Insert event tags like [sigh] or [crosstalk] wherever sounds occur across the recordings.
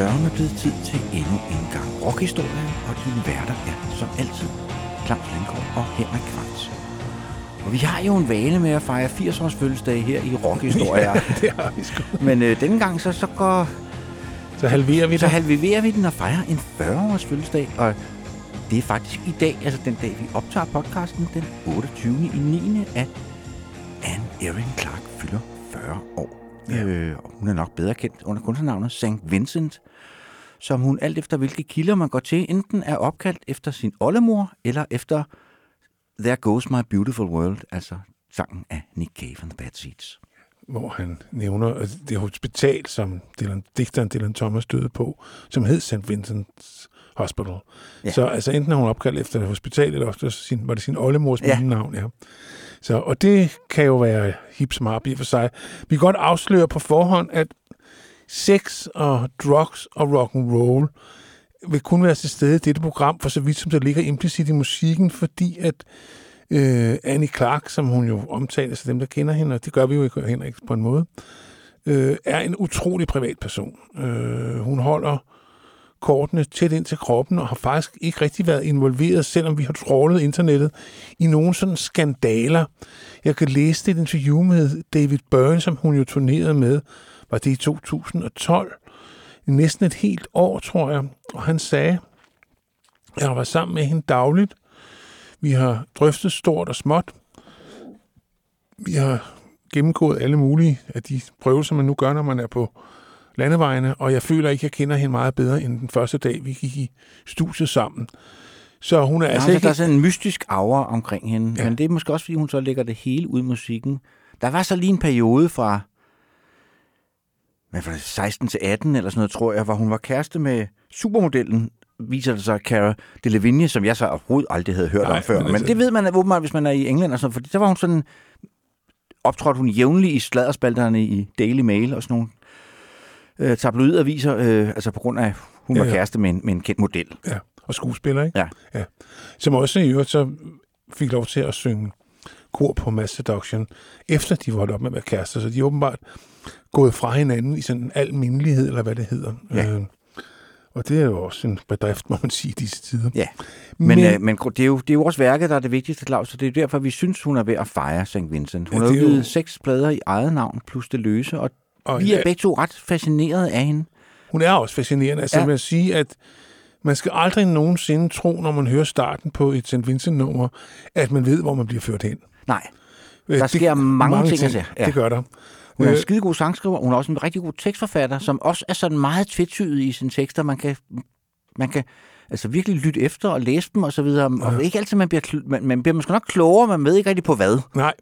Sørme blevet tid til endnu en gang rockhistorie, og dine værter er som altid Claus Lindgaard og Henrik Kranz. Og vi har jo en vane med at fejre 80-års fødselsdag her i rockhistorier. [laughs] Ja, det har vi sgu. Men øh, denne gang så, så går Så halverer vi så det. halverer vi den og fejrer en 40-års fødselsdag, og det er faktisk i dag, altså den dag, vi optager podcasten, den 28. i 9. at Anne Erin Clark fylder 40 år. Ja. Øh, og hun er nok bedre kendt under kunstnernavnet St. Vincent, som hun alt efter hvilke kilder man går til, enten er opkaldt efter sin oldemor, eller efter There Goes My Beautiful World, altså sangen af Nick Cave and the Bad Seeds. hvor han nævner det hospital, som Dylan, digteren Dylan Thomas døde på, som hed St. Vincent's Hospital. Ja. Så altså enten er hun opkaldt efter et hospital, eller også sin, var det sin oldemors Ja. navn. Ja. Så, og det kan jo være hip smart i og for sig. Vi kan godt afsløre på forhånd, at sex og drugs og rock and roll vil kun være til stede i dette program, for så vidt som det ligger implicit i musikken, fordi at øh, Annie Clark, som hun jo omtaler sig dem, der kender hende, og det gør vi jo ikke, Henrik, på en måde, øh, er en utrolig privat person. Øh, hun holder kortene tæt ind til kroppen, og har faktisk ikke rigtig været involveret, selvom vi har trollet internettet, i nogle sådan skandaler. Jeg kan læse det et interview med David Byrne, som hun jo turnerede med, var det i 2012, i næsten et helt år, tror jeg, og han sagde, at jeg var sammen med hende dagligt. Vi har drøftet stort og småt. Vi har gennemgået alle mulige af de prøvelser, man nu gør, når man er på landevejene, og jeg føler ikke, at jeg kender hende meget bedre end den første dag, vi gik i studiet sammen. Så hun er Altså, altså der ikke... er sådan en mystisk aura omkring hende, ja. Ja. men det er måske også, fordi hun så lægger det hele ud i musikken. Der var så lige en periode fra var det, 16 til 18 eller sådan noget, tror jeg, hvor hun var kæreste med supermodellen, viser det sig, Cara Delevingne, som jeg så overhovedet aldrig havde hørt Nej, om før. men Men, det ved man åbenbart, hvis man er i England og sådan fordi der var hun sådan, optrådte hun jævnligt i sladderspalterne i Daily Mail og sådan nogle øh, tabloidaviser, øh, altså på grund af, hun var Ja, ja. kæreste med en, med en kendt model. Ja, og skuespiller, ikke? Ja. ja. Som også i øvrigt så fik lov til at synge kor på Mass Seduction, efter de var holdt op med at være kærester. Så de er åbenbart gået fra hinanden i sådan en almindelighed, eller hvad det hedder. Ja. Øh, og det er jo også en bedrift, må man sige, i disse tider. Ja, men, men, øh, men det, er jo, det er jo også værket, der er det vigtigste, Claus, så det er derfor, vi synes, hun er ved at fejre St. Vincent. Hun Ja, har jo- seks plader i eget navn, plus det løse, og, og vi er ja, begge to ret fascineret af hende. hun er også fascinerende. Altså, Ja. vil sige, at man skal aldrig nogensinde tro, når man hører starten på et St. Vincent-nummer, at man ved, hvor man bliver ført hen. Nej, Øh, Der sker mange ting og sager. Ja. Det gør der. hun er en Øh, skidegod sangskriver, hun er også en rigtig god tekstforfatter, som også er sådan meget tvetydig i sine tekster. Man kan, man kan altså virkelig lytte efter og læse dem og så videre. Og ikke altid, man bliver, man, man bliver måske nok klogere, man ved ikke rigtig på hvad. Nej,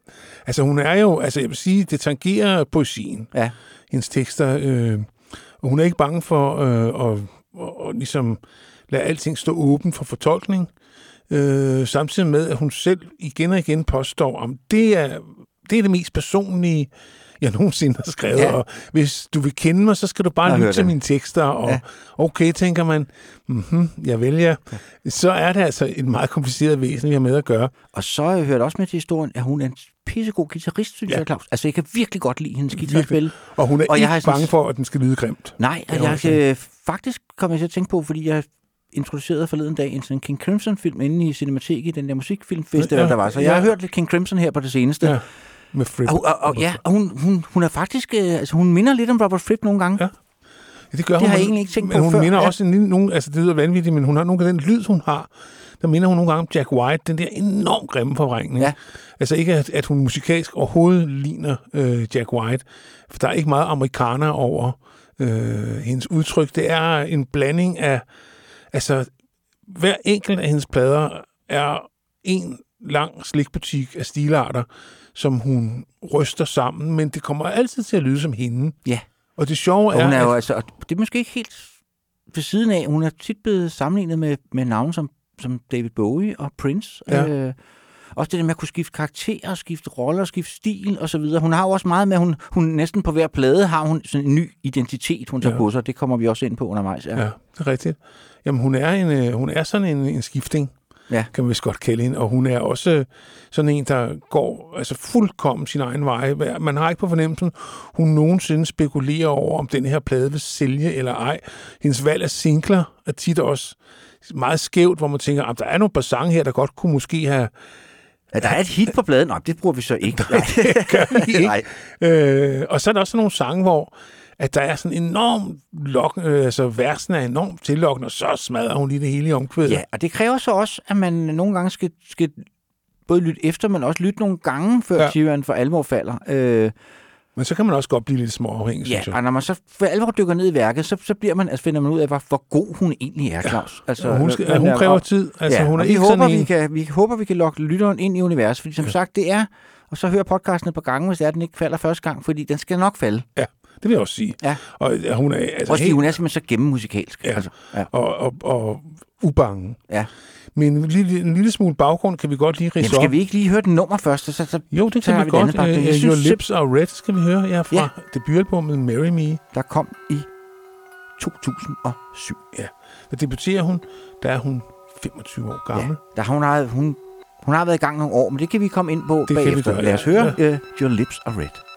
altså hun er jo, altså jeg vil sige, det tangerer poesien, Ja, hendes tekster, øh, og hun er ikke bange for øh, at, at, at ligesom lade alting stå åben for fortolkning, øh, samtidig med, at hun selv igen og igen påstår, om det er det, er det mest personlige, jeg nogensinde har skrevet, Ja. ja. og hvis du vil kende mig, så skal du bare Jeg lytte til mine tekster, og Ja. ja. okay, tænker man, mhm, jeg vælger, så er det altså et meget kompliceret væsen, vi har med at gøre. og så har jeg hørt også med til historien, at hun er en pissegod guitarist, synes Ja. jeg, Claus. Altså, jeg kan virkelig godt lide hendes guitarspil. Og hun er Og og jeg ikke har sådan- bange for, at den skal lyde grimt. Nej, og er jeg øh, faktisk kom jeg til at tænke på, fordi jeg introducerede forleden dag en sådan King Crimson-film inde i Cinematik i den der musikfilmfestival, Ja, der var. Så jeg ja. har hørt lidt King Crimson her på det seneste. Ja, med Fripp. Og, og, og, ja, og hun, hun, hun er faktisk, øh, altså hun minder lidt om Robert Fripp nogle gange. Ja. Ja, det gør Det hun. har jeg egentlig ikke tænkt men på hun før. minder Ja. også en lille, nogen, altså det lyder vanvittigt, men hun har nogle af den lyd, hun har, der minder hun nogle gange om Jack White, den der enormt grimme forvrængning. Ja. Altså ikke, at, at hun musikalsk overhovedet ligner øh, Jack White, for der er ikke meget amerikaner over øh, hendes udtryk. Det er en blanding af, altså hver enkelt af hendes plader er en lang slikbutik af stilarter, som hun ryster sammen, men det kommer altid til at lyde som hende. Ja. Og det sjove Og er, hun er jo at, altså, og det er måske ikke helt ved siden af, hun er tit blevet sammenlignet med, med navne som, som David Bowie og Prince. Ja. Øh, også det der med at kunne skifte karakterer, skifte roller, skifte stil og så videre. Hun har jo også meget med, hun, hun næsten på hver plade har hun sådan en ny identitet, hun tager Ja. på sig. Det kommer vi også ind på undervejs. Ja. ja, det er rigtigt. Jamen, hun er, en, øh, hun er sådan en, en skifting, Ja. kan man vist godt kalde hende. Og hun er også øh, sådan en, der går altså fuldkommen sin egen vej. Man har ikke på fornemmelsen, hun nogensinde spekulerer over, om den her plade vil sælge eller ej. Hendes valg af singler er tit også meget skævt, hvor man tænker, at der er nogle par sange her, der godt kunne måske have... Ja, der er et hit på pladen. Nej, det bruger vi så ikke. Nej, gør vi ikke. Nej. Øh, og så er der også nogle sange, hvor at der er sådan enorm lok, øh, altså versen er enormt tillokkende, og så smadrer hun lige det hele i omkvædet. Ja, og det kræver så også, at man nogle gange skal, skal både lytte efter, men også lytte nogle gange, før Ja. Tyrion for alvor falder. Øh, Men så kan man også godt blive lidt småafhængig, ja, synes jeg. og når man så for alvor dykker ned i værket, så, så bliver man, altså, finder man ud af, hvor, hvor god hun egentlig er, Claus. Altså, Og hun, skal, men, hun øh, kræver og- tid. Altså, ja, hun er vi ikke håber, sådan vi en... kan, vi håber, vi kan lokke lytteren ind i universet, fordi som ja. sagt, det er, og så hører podcasten par gange, hvis det er, den ikke falder første gang, fordi den skal nok falde. Ja, det vil jeg også sige. Ja. Og ja, hun er altså Også fordi helt, hun er simpelthen så gennemmusikalsk. Ja. Altså, ja. og, og, og ubange. Ja. Men en lille, en lille smule baggrund kan vi godt lige Jamen, ridse op. skal vi ikke lige høre den nummer først? Så, så, Jo, det kan vi vi godt. Uh, synes Your Lips Are Red skal vi høre her fra Ja. debutalbummet Marry Me. der kom i 2007. Der debuterer hun, der er hun 25 år gammel. Der har hun, har, hun, hun har været i gang nogle år, men det kan vi komme ind på Det kan vi bagefter. gøre, Lad os ja. høre uh, Your Lips Are Red.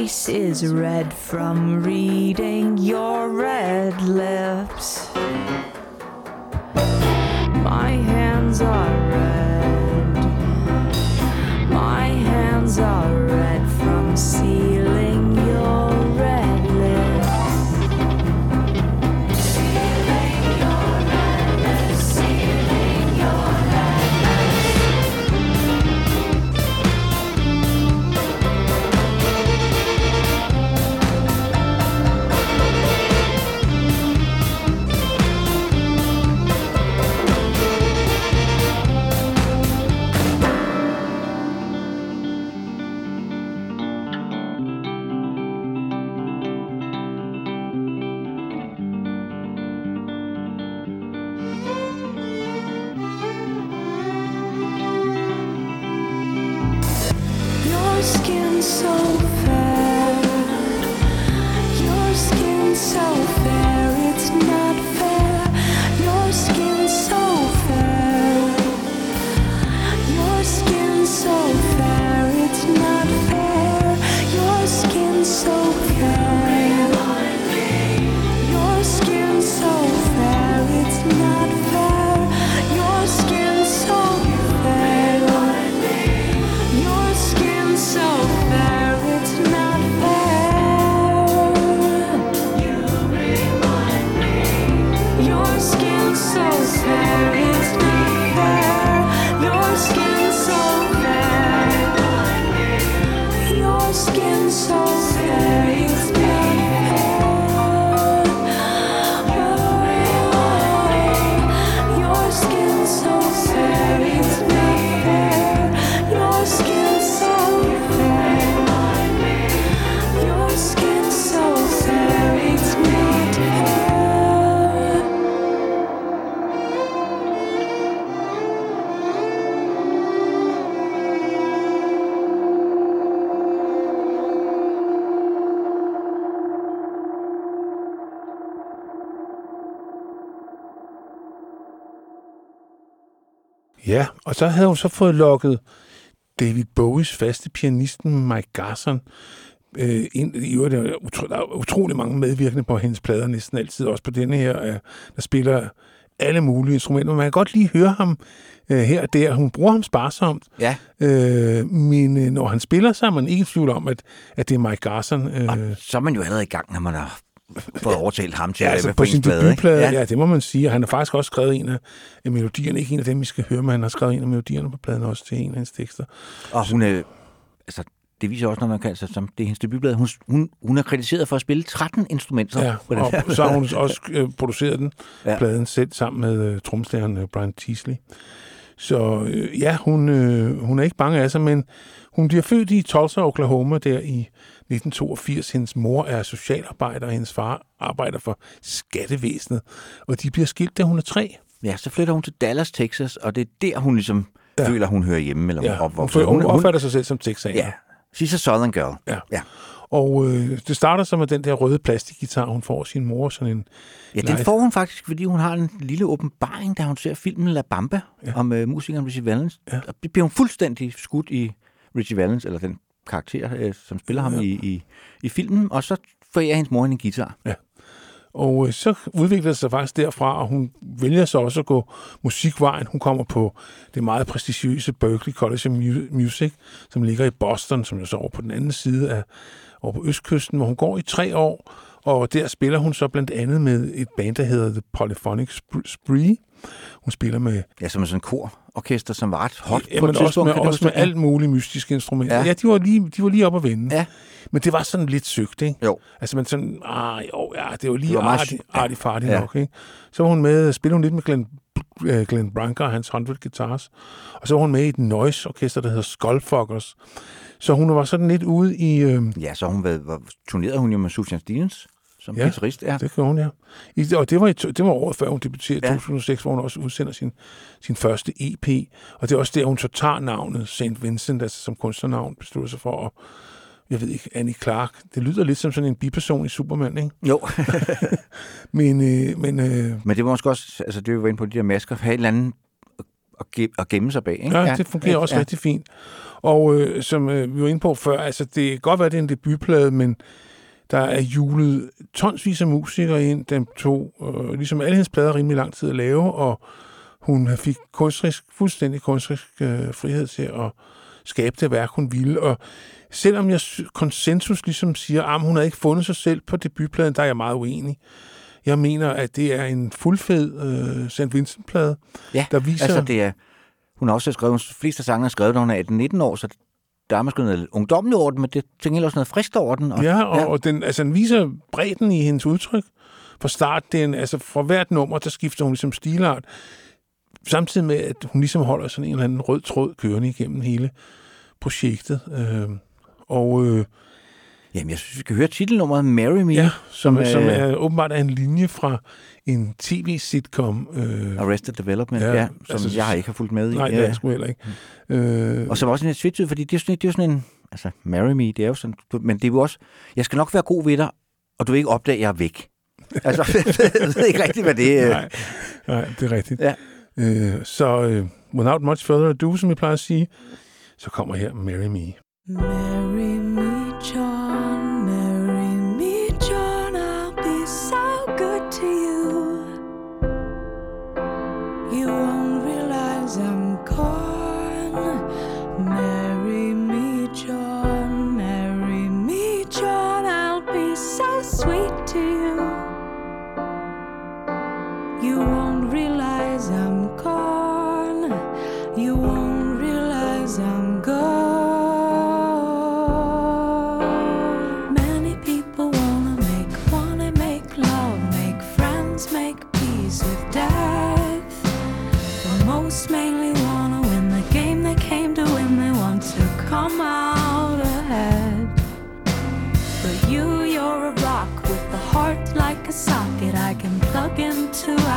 Face is red from reading your red lips. Og så havde hun så fået lukket David Bowies faste pianisten Mike Garson øh, ind. I øvrigt er der, utro, der er utrolig mange medvirkende på hendes plader, næsten altid. Også på denne her, øh, der spiller alle mulige instrumenter. Man kan godt lige høre ham øh, her og der. Hun bruger ham sparsomt, Ja, øh, men øh, når han spiller, så er man ikke i tvivl om, at, at det er Mike Garson. Øh, og så er man jo allerede i gang, når man har fået overtalt ham til Ja, at altså på sin debutplade, ikke? ja. ja, det må man sige. Og han har faktisk også skrevet en af melodierne. Ikke en af dem, vi skal høre, men han har skrevet en af melodierne på pladen også til en af hans tekster. Og hun er, altså, det viser også, når man kan, altså, som det er hendes debutblad, hun, hun, hun er kritiseret for at spille 13 instrumenter. Ja, på den og her. så har hun også øh, produceret den, ja. pladen selv, sammen med øh, tromslæren øh, Brian Teasley. Så øh, ja, hun, øh, hun er ikke bange af sig, men hun bliver født i Tulsa, Oklahoma, der i 1982. Hendes mor er socialarbejder, og hendes far arbejder for skattevæsenet. Og de bliver skilt, da hun er tre. Ja, så flytter hun til Dallas, Texas, og det er der, hun ligesom ja. Føler, hun hører hjemme, eller Ja, hun hun, opvokser. hun, hun opfatter sig selv som texaner. ja, she's a southern girl. Ja. ja. Og øh, det starter så med den der røde plastikgitar, hun får sin mor, sådan en... Ja, den får hun faktisk, fordi hun har en lille åbenbaring, da hun ser filmen La Bamba ja. Ja. om uh, musikeren Richie Valens. Ja. Ja. Og bliver hun fuldstændig skudt i Richie Valens, eller den karakter, øh, som spiller ham Ja. i, i, i filmen, og så forærer hendes mor en guitar. Og øh, så udvikler det sig faktisk derfra, og hun vælger så også at gå musikvejen. Hun kommer på det meget prestigiøse Berklee College of Mu- Music, som ligger i Boston, som jo så er over på den anden side af over på østkysten, hvor hun går i tre år, og der spiller hun så blandt andet med et band, der hedder The Polyphonic Sp- Spree. Hun spiller med, Ja, som sådan en kororkester, som var ret hot ja, på et også med, også med alt mulige mystiske instrumenter. Ja. Ja, de, var lige, de var lige op at vende. Ja. Men det var sådan lidt søgt, ikke? Jo. Altså, man sådan, ah, jo, ja, det var lige Det var ja. artigt fartigt Ja. nok, ikke? Så var hun med, spillede hun lidt med Glenn, øh, Glenn Branca og hans 100 Guitars. Og så var hun med i et noise-orkester, der hedder Skullfuckers. Så hun var sådan lidt ude i... Øh, Ja, så hun været, var, turnerede hun jo med Sufjan Stevens som ja. Ja. guitarist. Ja. det gjorde hun, ja. I, og det var, i, det var året før hun debuterede i Ja. 2006, hvor hun også udsender sin, sin første EP. Og det er også der, hun så tager navnet St. Vincent, altså som kunstnernavn, beslutter sig for at jeg ved ikke, Annie Clark. Det lyder lidt som sådan en biperson i Superman, ikke? Jo, [laughs] Men, øh, men øh, men det var måske også, altså det var inde på de der masker, have et eller andet at, ge- at gemme sig bag. Ikke? Ja, det fungerer også rigtig fint. Og øh, som øh, vi var inde på før, altså det kan godt være, det er en debutplade, men der er julet tonsvis af musikere ind. Den tog, øh, ligesom alle hendes plader, rimelig lang tid at lave, og hun fik kunstnerisk, fuldstændig kunstnerisk øh, frihed til at skabe det værk, hun ville. Og selvom jeg konsensus ligesom siger, at hun havde ikke fundet sig selv på debutpladen, der er jeg meget uenig. Jeg mener, at det er en fuldfed øh, St. Vincent-plade, Ja, der viser... altså det er, hun har også skrevet, de fleste af sangene er skrevet, da hun er 18-19 år, så der er måske noget ungdommeligt over den, men det tænker også noget friskt over den. Og, Ja, og, ja. og den, altså, den viser bredden i hendes udtryk. Fra start, den, altså fra hvert nummer, der skifter hun ligesom stilart. Samtidig med, at hun ligesom holder sådan en eller anden rød tråd kørende igennem hele projektet. Øh, og øh, Jamen, jeg synes, vi kan høre titelnummeret Marry Me, ja, som, som, som øh, er åbenbart er en linje fra en tv-sitcom. Øh, Arrested Development, Ja, ja, som altså, jeg har ikke har fulgt med i. nej, det ja. er jeg sgu heller ikke. Øh, Og som også lidt ud, fordi det er, sådan, det er jo sådan en, altså Marry Me, det er jo sådan, men det er jo også, jeg skal nok være god ved dig, og du vil ikke opdage, at jeg er væk. [laughs] Altså, [laughs] jeg ved ikke rigtigt, hvad det er. nej, nej, det er rigtigt. Ja. Øh, så øh, without much further ado, som jeg plejer at sige, så kommer her Marry Me. Marry me,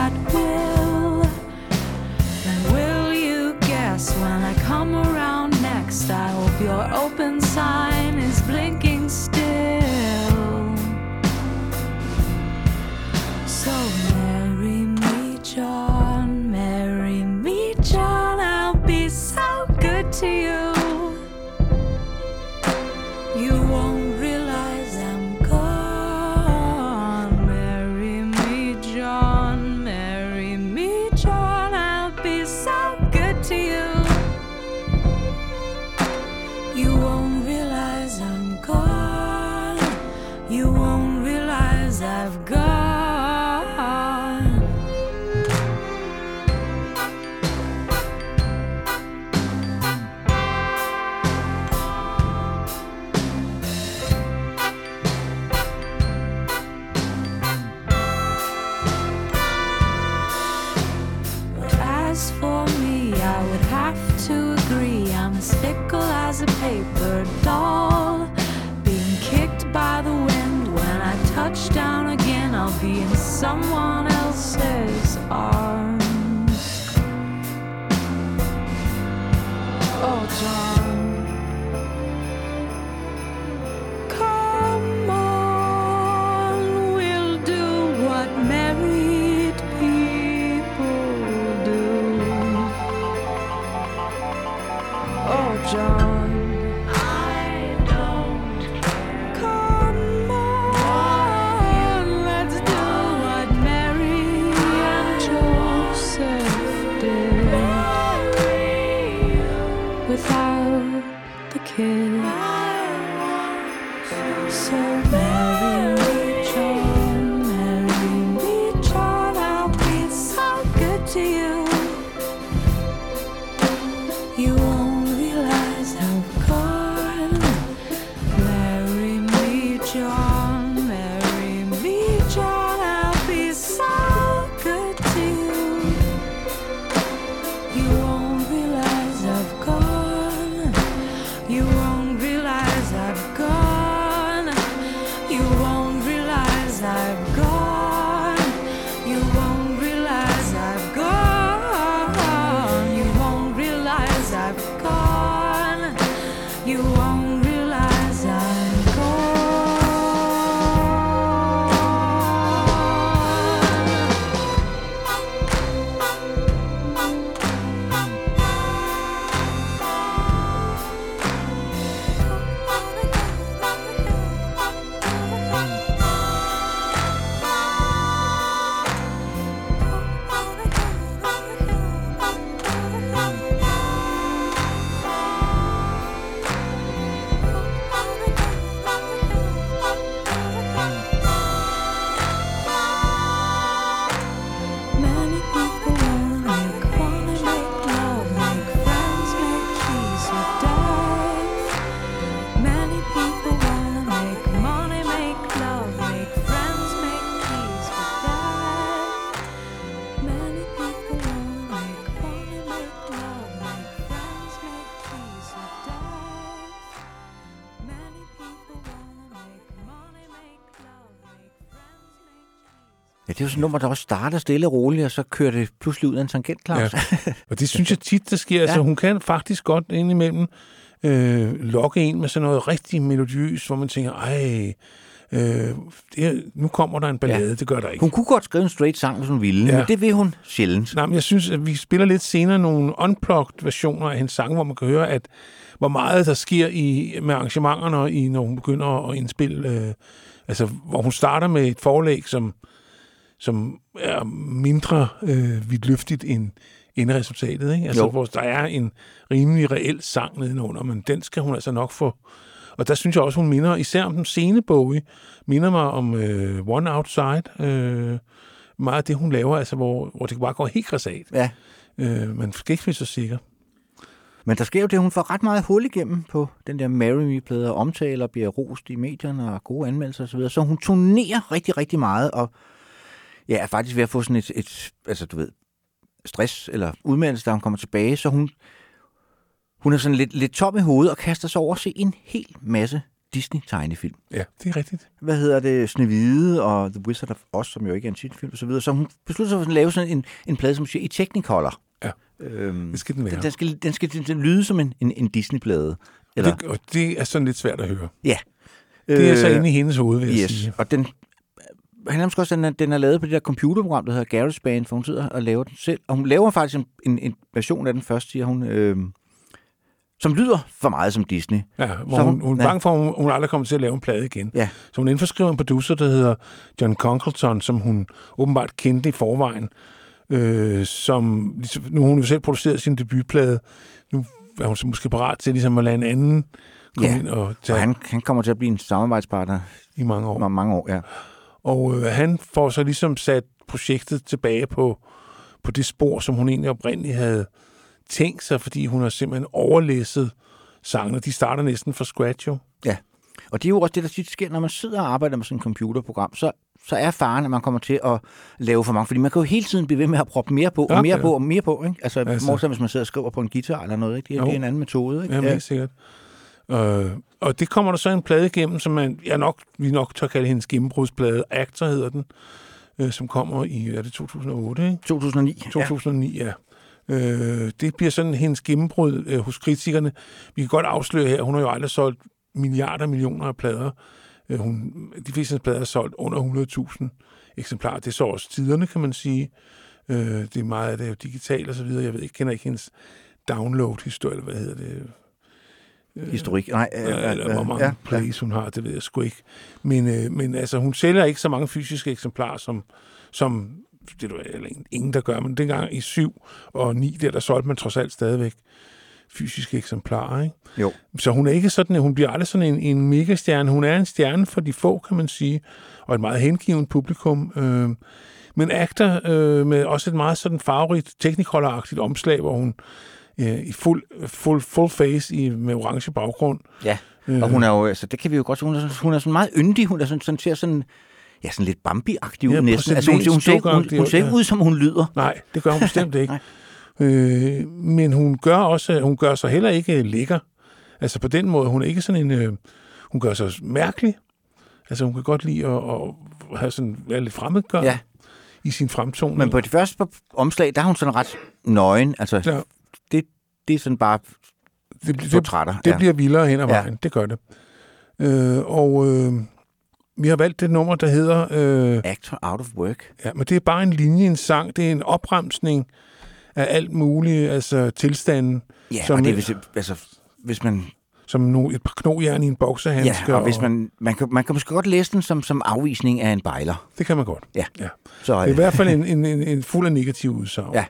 that er jo sådan et nummer, der også starter stille og roligt, og så kører det pludselig ud af en tangent, Claus. Ja. [laughs] Og det synes jeg tit, der sker. Ja. Altså, hun kan faktisk godt indimellem øh, lokke en med sådan noget rigtig melodiøst, hvor man tænker, ej, øh, det nu kommer der en ballade. Ja. Det gør der ikke. Hun kunne godt skrive en straight sang, hvis hun ville. Ja. men det vil hun sjældent. Nej, men jeg synes, at vi spiller lidt senere nogle unplugged versioner af hendes sang, hvor man kan høre, at hvor meget der sker i, med arrangementerne, i, når hun begynder at indspille. Øh, altså, hvor hun starter med et forlæg, som, som er mindre øh, vidtløftigt end endresultatet. Ikke? Altså, Jo. hvor der er en rimelig reel sang nedenunder, men den skal hun altså nok få. Og der synes jeg også, hun minder, især om den sene Bowie, minder mig om øh, One Outside. Øh, meget af det, hun laver, altså, hvor, hvor det bare går helt græsat. Ja. Øh, man skal ikke blive så sikker. Men der sker jo det, hun får ret meget hul igennem på den der Marry Me-plade, og omtaler, bliver rost i medierne og gode anmeldelser osv. Så hun turnerer rigtig, rigtig meget, og ja, er faktisk ved at få sådan et, et altså du ved, stress eller udmeldelse, da hun kommer tilbage, så hun, hun er sådan lidt, lidt tom i hovedet og kaster sig over at se en hel masse Disney-tegnefilm. Ja, det er rigtigt. Hvad hedder det? Snevide og The Wizard of Oz, som jo ikke er en film og så videre. Så hun beslutter sig for at lave sådan en, en plade, som siger, i Technicolor. Ja, Øhm, det skal den være. den, den, skal, den, skal, den lyde som en, en, en Disney-plade. Eller, Det, og det er sådan lidt svært at høre. ja. Det er så inde i hendes hoved, vil jeg yes. sige. Og den, han er måske også, den er, den er lavet på det der computerprogram, der hedder GarageBand, for hun sidder og laver den selv. Og hun laver faktisk en, en, en version af den først, siger hun, øh, som lyder for meget som Disney. Ja, hvor Så hun, hun- hun er ja. bange for, at hun, hun aldrig kommer til at lave en plade igen. Ja. Så hun indforskriver en producer, der hedder John Concleton, som hun åbenbart kendte i forvejen. Øh, som, ligesom- nu har hun jo selv produceret sin debutplade. Nu er hun så måske parat til ligesom at lade en anden komme Ja. ind og tage Og han, han kommer til at blive en samarbejdspartner i mange år. mange år, ja. Og øh, han får så ligesom sat projektet tilbage på, på det spor, som hun egentlig oprindeligt havde tænkt sig, fordi hun har simpelthen overlæsset sangene. De starter næsten fra scratch jo. Ja. Og det er jo også det, der tit sker, når man sidder og arbejder med sådan et computerprogram, så, så er faren, at man kommer til at lave for mange. Fordi man kan jo hele tiden blive ved med at proppe mere på, og mere ja. på, og mere på. Ikke? Altså, Altså. modsat, hvis man sidder og skriver på en guitar eller noget. Ikke? Det, er, det er en anden metode. Ikke? Ja, helt sikkert. Øh, og det kommer der så en plade igennem, som man, jeg nok, vi nok tør kalde hendes gennembrudsplade. Actor hedder den. øh, som kommer i, er det 2008, ikke? 2009. 2009, ja. Øh, det bliver sådan hendes gennembrud øh, hos kritikerne. Vi kan godt afsløre her, hun har jo aldrig solgt milliarder, millioner af plader. Øh, hun, de fleste plader er solgt under 100.000 eksemplarer. Det er så også tiderne, kan man sige. Øh, det er meget af det er jo digitalt og så videre. Jeg ved ikke, kender ikke hendes download-historie, eller hvad hedder det? Ja. Historik. Nej, øh, Ja, eller hvor mange ja, plays hun har, det ved jeg sgu ikke. Men, øh, men altså, hun sælger ikke så mange fysiske eksemplarer, som, som det er der ingen, der gør. Men dengang i 7 og 9, der, der solgte man trods alt stadigvæk fysiske eksemplarer. Ikke? Jo. Så hun er ikke sådan, hun bliver aldrig sådan en, en megastjerne. Hun er en stjerne for de få, kan man sige, og et meget hengivet publikum. Øh, men actor øh, med også et meget sådan farverigt, teknikolderagtigt omslag, hvor hun øh, i fuld, fuld, full face i, med orange baggrund. Ja, og hun er jo, altså, det kan vi jo godt se, hun er, sådan- hun er sådan meget yndig, hun er sådan, sådan, ser sådan, ja, sådan lidt Bambi-agtig ud Ja, næsten. Altså, hun, hun, ser, ikke- hun, hun, hun ser ikke ja. ud, som hun lyder. Nej, det gør hun bestemt ikke. [laughs] øh, men hun gør også, hun gør sig heller ikke lækker. Altså på den måde, hun er ikke sådan en, øh, hun gør sig mærkelig. Altså hun kan godt lide at, at have sådan, være lidt fremmedgør Ja. i sin fremtoning. Men på det første omslag, der er hun sådan ret nøgen. Altså, Ja. Det, det er sådan bare det, det, portrætter. det ja. bliver vildere hen ad Ja. vejen, det gør det. Øh, og øh, vi har valgt det nummer, der hedder... Øh, Actor out of work. Ja, men det er bare en linje, en sang. Det er en opremsning af alt muligt, altså tilstanden, Ja, Som og det er, hvis, altså, hvis man, som nu et par knogjern i en boksehandske. ja, og hvis man, man, kan, man kan måske godt læse den som, som afvisning af en bejler. Det kan man godt. Ja. ja. Så, Det er i hvert fald en, [laughs] en, en, en fuld af negativ udsagn. Ja.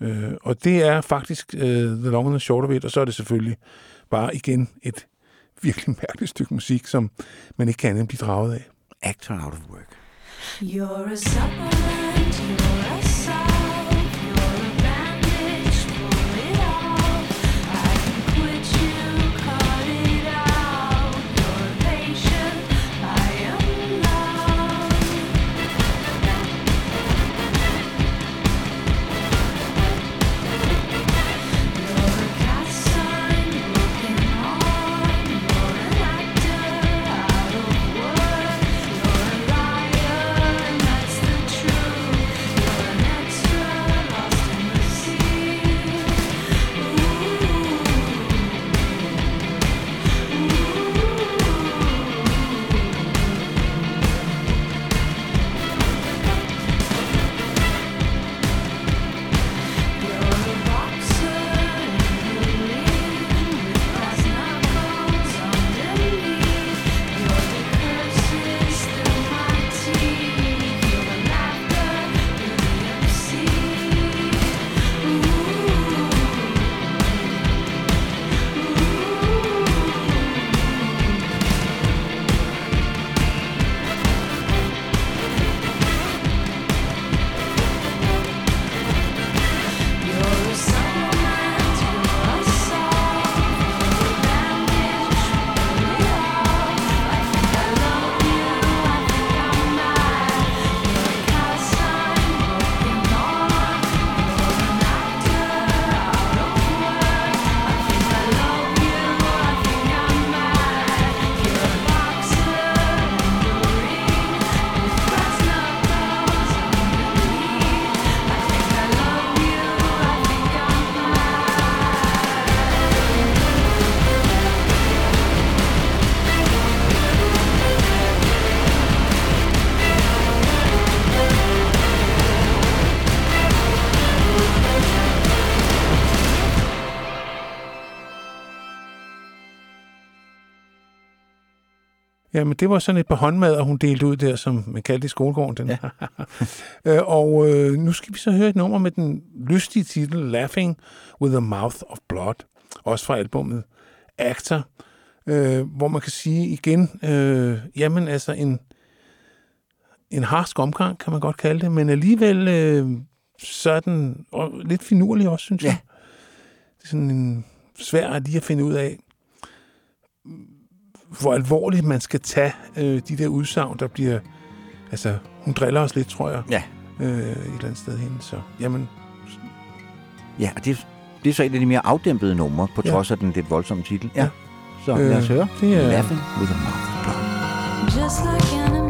Øh, og det er faktisk uh, The Long and the Short of It, og så er det selvfølgelig bare igen et virkelig [laughs] mærkeligt stykke musik, som man ikke kan andet end blive draget af. actor out of work. You're a supplement, Ja, men det var sådan et par håndmad, hun delte ud der, som man kaldte i skolegården. Den. Ja. [laughs] øh, og øh, nu skal vi så høre et nummer med den lystige titel Laughing with a Mouth of Blood. Også fra albumet Actor. Øh, hvor man kan sige igen, øh, jamen altså en, en harsk omgang, kan man godt kalde det, men alligevel øh, sådan, og lidt finurlig også, synes Ja. jeg. Det er sådan en svær lige at finde ud af, hvor alvorligt man skal tage øh, de der udsagn, der bliver... Altså, hun driller os lidt, tror jeg, Ja, øh, et eller andet sted hen. Så jamen, ja og det, det er så et af de mere afdæmpede numre, på Ja. trods af den lidt voldsomme titel. Ja. Ja. Så Øh, lad os høre. det er- Laughing with a mouth. Just like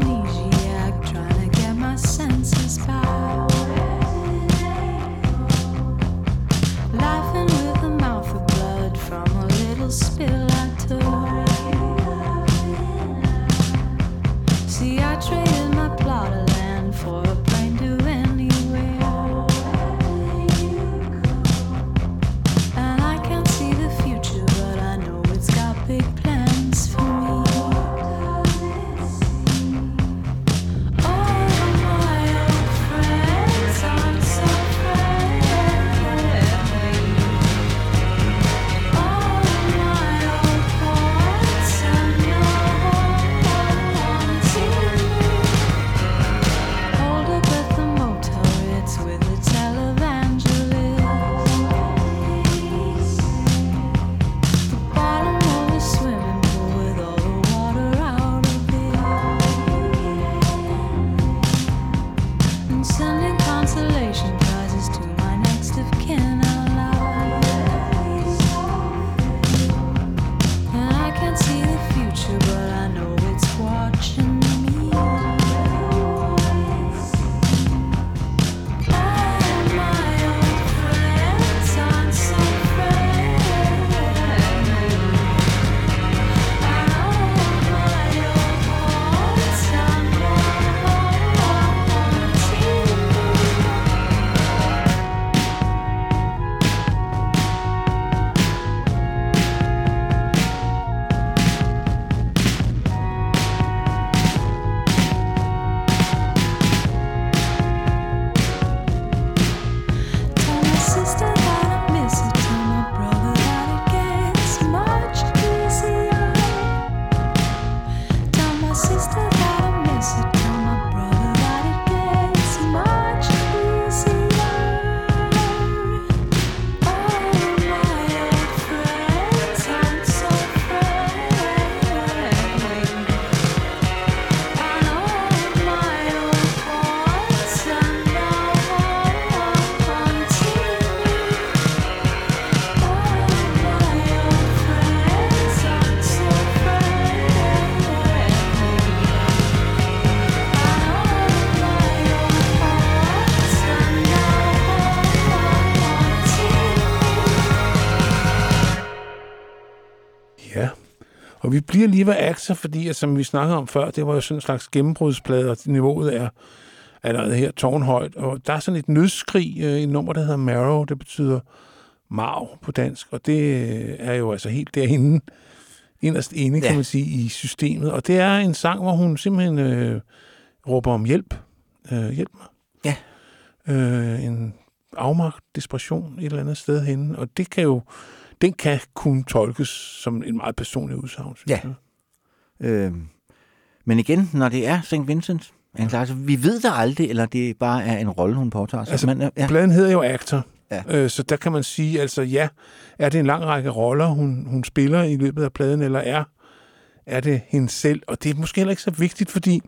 bliver lige ved Axa, fordi at, som vi snakkede om før, det var jo sådan en slags gennembrudsplade, og niveauet er allerede her tårnhøjt. Og der er sådan et nødskrig øh, i et nummer, der hedder Marrow, det betyder marv på dansk, og det øh, er jo altså helt derinde, inderst inde, kan Ja. man sige, i systemet. Og det er en sang, hvor hun simpelthen øh, råber om hjælp. Øh, hjælp mig. Ja. Øh, en afmagt, desperation et eller andet sted henne. Og det kan jo, den kan kun tolkes som en meget personlig udsagn, synes Ja. jeg. Øh, men igen, når det er St. Vincent, altså, altså, vi ved der aldrig, eller det bare er en rolle, hun påtager sig. Altså, Men, øh, ja. Pladen hedder jo Actor, Ja. øh, så der kan man sige, altså ja, er det en lang række roller, hun, hun spiller i løbet af pladen, eller er, er det hende selv? Og det er måske heller ikke så vigtigt, fordi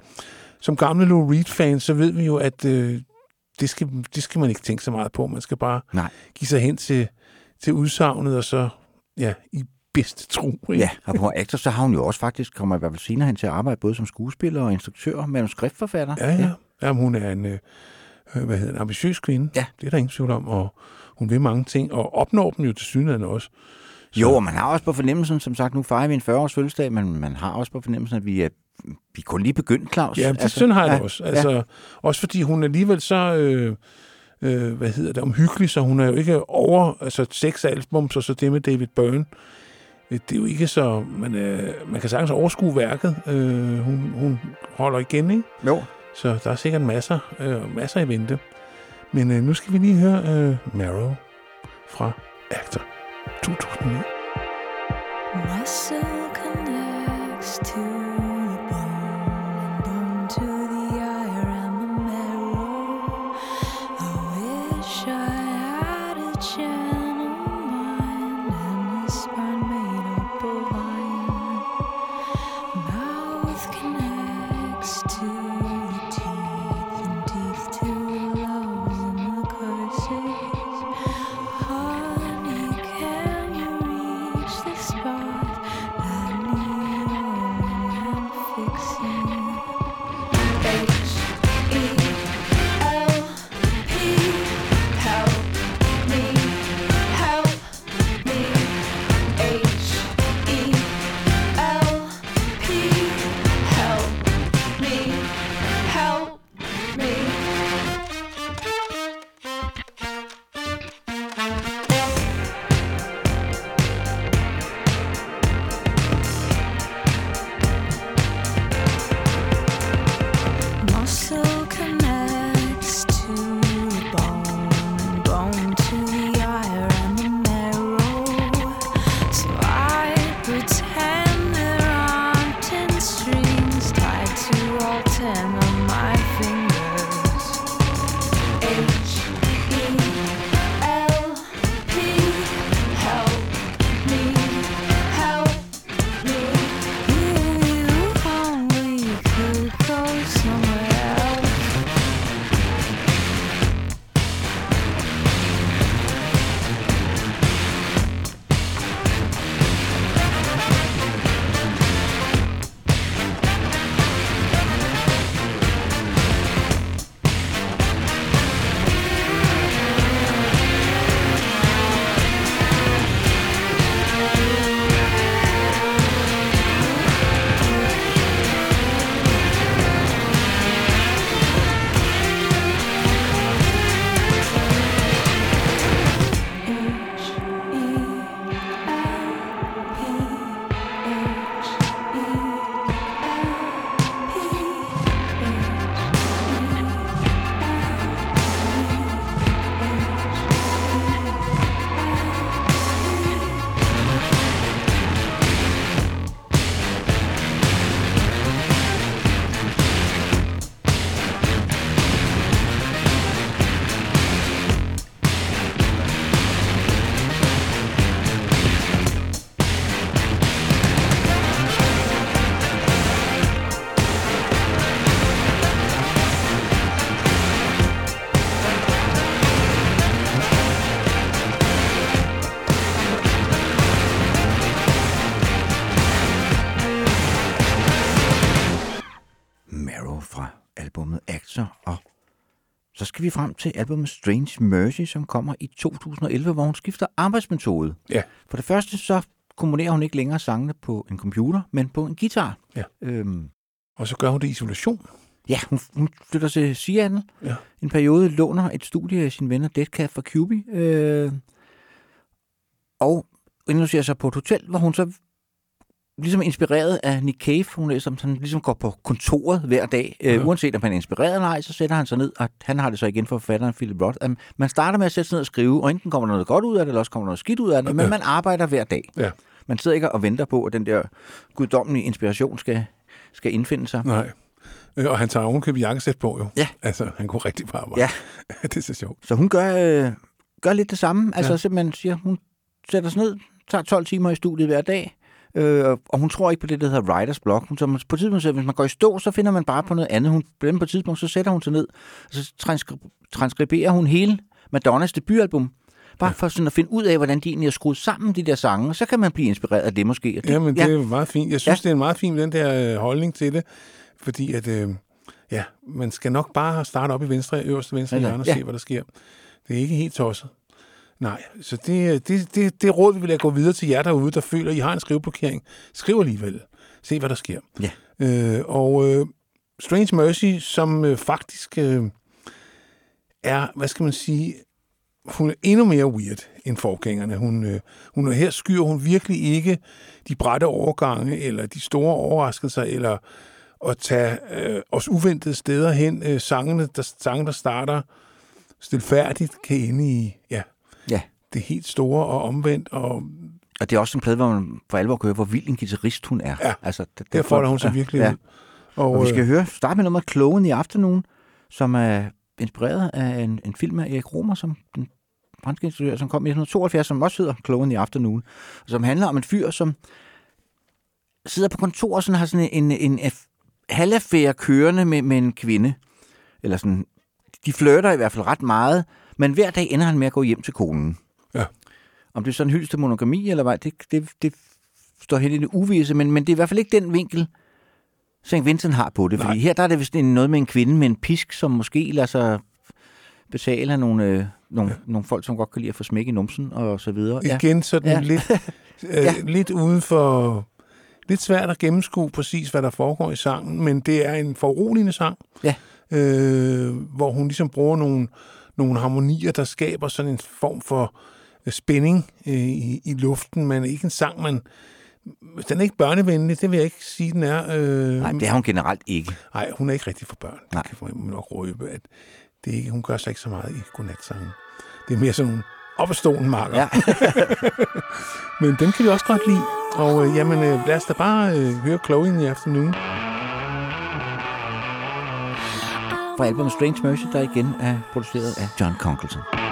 som gamle Lou Reed-fans, så ved vi jo, at øh, det, skal, det skal man ikke tænke så meget på. Man skal bare Nej. give sig hen til, til udsagnet, og så ja, i bedste tro. Ikke? Ja, og på Actor, så har hun jo også faktisk, kommer i hvert fald senere hen til at arbejde både som skuespiller og instruktør og manuskriptforfatter. Ja, ja. Jamen, hun er en, øh, øh, hvad hedder, en ambitiøs kvinde. Ja. Det er der ingen tvivl om, og hun vil mange ting, og opnår dem jo til synligheden også. Så- Jo, og man har også på fornemmelsen, som sagt, nu fejrer vi en 40-års fødselsdag, men man har også på fornemmelsen, at vi er, vi kun lige begyndt, Claus. Ja, det altså, sådan har jeg ja, det også. Altså, ja. Også fordi hun alligevel så, øh, øh, hvad hedder det, omhyggelig, så hun er jo ikke over, altså seks albums, og så det med David Byrne. Øh, Det er jo ikke så, man, øh, man kan sagtens overskue værket. Øh, hun, hun holder igen, ikke? Jo. Så der er sikkert masser, øh, masser i vente. Men øh, nu skal vi lige høre øh, Marrow fra Actor 2009. Muscle connects to had a channel mind and a skal vi frem til albumet Strange Mercy, som kommer i 2011, hvor hun skifter arbejdsmetode. Ja. For det første, så komponerer hun ikke længere sangene på en computer, men på en guitar. Ja. Øhm, Og så gør hun det i isolation. ja, hun, hun flytter til Seattle. Ja. En periode låner et studie af sine venner Dead Cat fra QB. Øh, og indlogerer sig på et hotel, hvor hun så ligesom inspireret af Nick Cave, hun er, som han ligesom går på kontoret hver dag. Øh, Ja. uanset om han er inspireret eller ej, så sætter han sig ned, og han har det så igen for forfatteren Philip Roth. Um, man starter med at sætte sig ned og skrive, og enten kommer der noget godt ud af det, eller også kommer der noget skidt ud af det, men Ja. man arbejder hver dag. Ja. Man sidder ikke og venter på, at den der guddommelige inspiration skal, skal indfinde sig. Nej. Øh, Og han tager ovenkøbet jakkesæt på, jo. Ja. Altså, han går rigtig på arbejde. Ja. [laughs] det er så sjovt. Så hun gør, øh, gør lidt det samme. Altså Ja. simpelthen siger, hun sætter sig ned, tager 12 timer i studiet hver dag, øh, og hun tror ikke på det, der hedder writer's block. Hun, så på et tidspunkt, siger, hvis man går i stå, så finder man bare på noget andet. Hun, på et tidspunkt, så sætter hun sig ned, og så transkri- transkriberer hun hele Madonnas debutalbum. Bare ja. for sådan at finde ud af, hvordan de egentlig er skruet sammen, de der sange. Så kan man blive inspireret af det måske. Og det, Jamen, det er meget fint. Jeg synes, Ja. ja. det er en meget fin, den der øh, holdning til det. Fordi at, øh, ja, man skal nok bare starte op i venstre, øverste venstre Ja, ja. hjørne og Ja. se, hvad der sker. Det er ikke helt tosset. Nej, så det, øh, det, det, det råd, vi vil jeg gå videre til jer derude, der føler, at I har en skriveblokering. Skriv alligevel. Se, hvad der sker. Ja. Øh, og øh, Strange Mercy, som øh, faktisk øh, er, hvad skal man sige, hun er endnu mere weird end forgængerne. Hun, øh, hun er her skyer hun virkelig ikke de brætte overgange, eller de store overraskelser, eller at tage øh, os uventede steder hen. Øh, sangene, der, sange, der starter stilfærdigt, kan ende i ja, ja. det helt store og omvendt, og Og det er også en plade, hvor man for alvor kan høre, hvor vild en guitarist hun er. Ja. altså, det, der folder hun sig virkelig ja. ud. Og, Og vi skal øh, høre, starte med nummer Kloven i Afternoon, som er inspireret af en, en film af Erik Romer, som den franske instruktør, som kom i 1972, som også hedder Kloven i Afternoon, og som handler om en fyr, som sidder på kontor og sådan har sådan en, en, en halvaffære kørende med, med en kvinde. Eller sådan, de flirter i hvert fald ret meget, men hver dag ender han med at gå hjem til konen. Ja. Om det er sådan en hyldest til monogami, eller hvad, det, det, det står hen i det uvise, men, men det er i hvert fald ikke den vinkel, St. Vincent har på det. Fordi Nej. her der er det vist noget med en kvinde med en pisk, som måske lader sig betale af nogle, øh, nogle, ja. nogle folk, som godt kan lide at få smæk i numsen og så videre. Ja. igen sådan Ja. lidt, [laughs] øh, Ja. lidt uden for... Lidt svært at gennemskue præcis, hvad der foregår i sangen, men det er en foruroligende sang, Ja. øh, hvor hun ligesom bruger nogle, nogle harmonier, der skaber sådan en form for øh, spænding øh, i, i luften, men ikke en sang, man... Den er ikke børnevenlig, det vil jeg ikke sige, den er. Øh, Nej, det er hun generelt ikke. Nej, hun er ikke rigtig for børn. Nej. Det kan man nok røbe, at det ikke, hun gør sig ikke så meget i godnatsangen. Det er mere sådan nogle op stolen marker. Ja. [laughs] Men dem kan vi også godt lide. Og øh, jamen, øh, lad os da bare øh, høre Chloe in the Afternoon. Fra albumet Strange Mercy, der igen er produceret af John Congleton.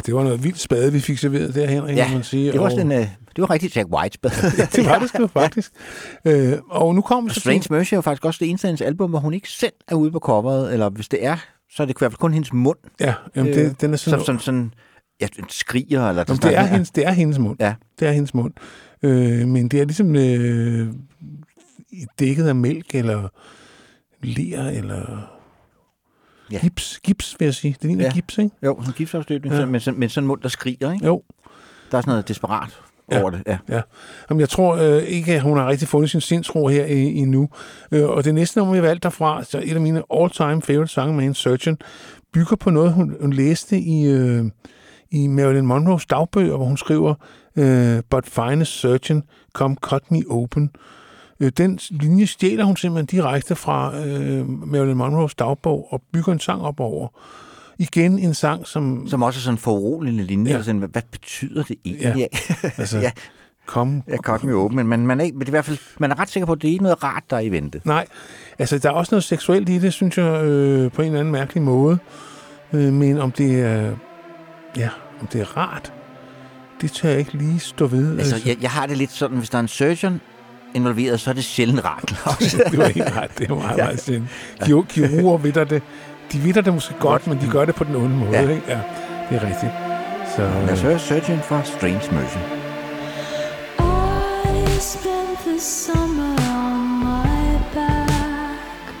Ja, det var noget vildt spade, vi fik serveret der, Henrik, Ja, må man sige. Det var, og, sådan, øh, det var rigtig Jack White spil. [laughs] det var det sgu [laughs] faktisk. Øh, og nu kommer så Strange til... Mercy er jo faktisk også det eneste af hendes album, hvor hun ikke selv er ude på coveret, eller hvis det er, så er det i hvert fald kun hendes mund, Ja, jamen, Øh, det, den er sådan... som sådan, sådan ja, skriger. Eller Jamen, det, er hendes, det er hendes mund. Ja. Det er hendes mund. Øh, men det er ligesom øh, dækket af mælk, eller ler, eller Ja. gips, gips, vil jeg sige. Det ligner Ja. gips, ikke? Jo, sådan en gipsafstøbning, Ja. men, sådan, men sådan en mund, der skriger, ikke? Jo. Der er sådan noget desperat Ja. over det. Ja. Ja. Jamen, jeg tror øh, ikke, at hun har rigtig fundet sin sindsro her endnu. Øh, og det næste nummer, jeg valgte derfra, så et af mine all-time favorite sange, Man Surgeon, bygger på noget, hun, hun læste i, øh, i Marilyn Monroes dagbøger, hvor hun skriver, øh, But finest surgeon, come cut me open. Øh, den linje stjæler hun simpelthen direkte fra øh, Marilyn Monroes dagbog og bygger en sang op over. Igen en sang, som... Som også er sådan en foruroligende linje. Ja. Sådan, hvad, hvad betyder det egentlig? Ja. [laughs] altså, ja, kom, jeg kan godt åben, men man, man, er, ikke- men det er i hvert fald, man er ret sikker på, at det er ikke noget rart, der er i vente. Nej, altså der er også noget seksuelt i det, synes jeg, øh, på en eller anden mærkelig måde. Øh, men om det er, ja, om det er rart, det tør jeg ikke lige stå ved. Altså, jeg, jeg har det lidt sådan, hvis der er en surgeon involveret, så er det sjældent rart. [laughs] Det var ikke ret, det er meget, ja. meget sjældent. Kir- Kirurger vitter det. De vitter det måske godt, men de gør det på den onde måde. Ja. Ikke? ja det er rigtigt. Så, Lad os høre Surgeon fra Strange Mercy. I spent the summer on my back,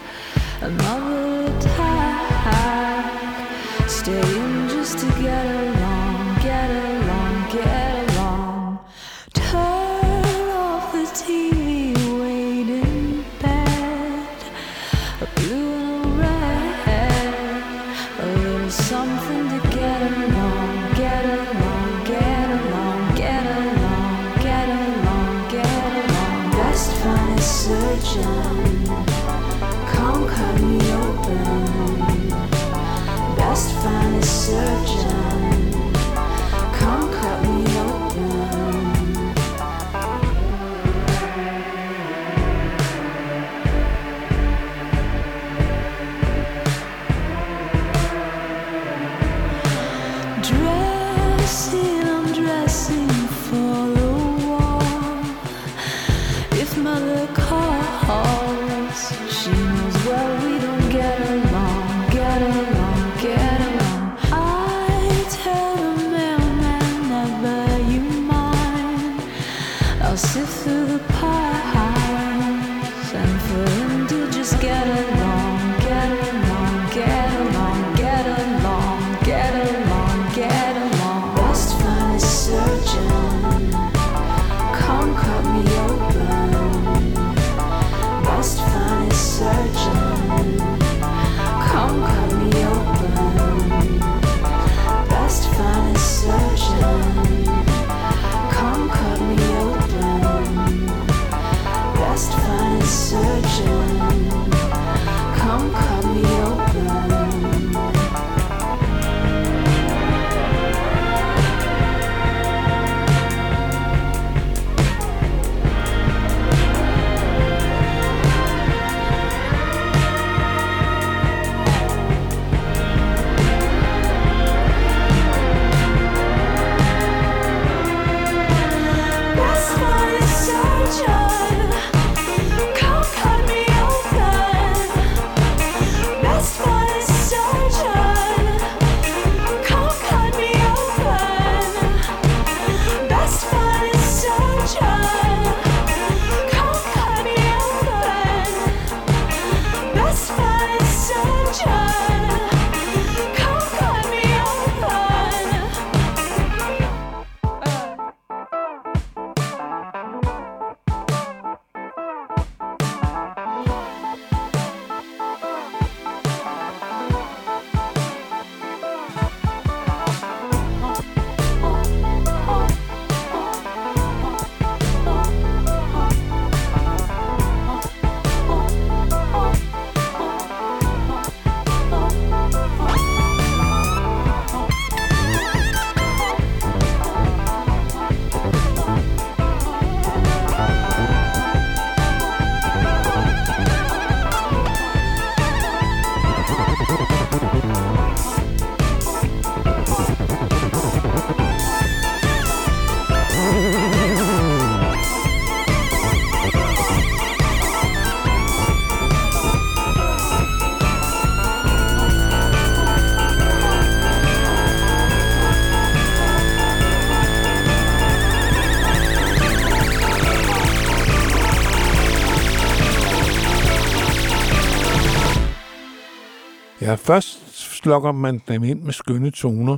først slukker man dem ind med skønne toner,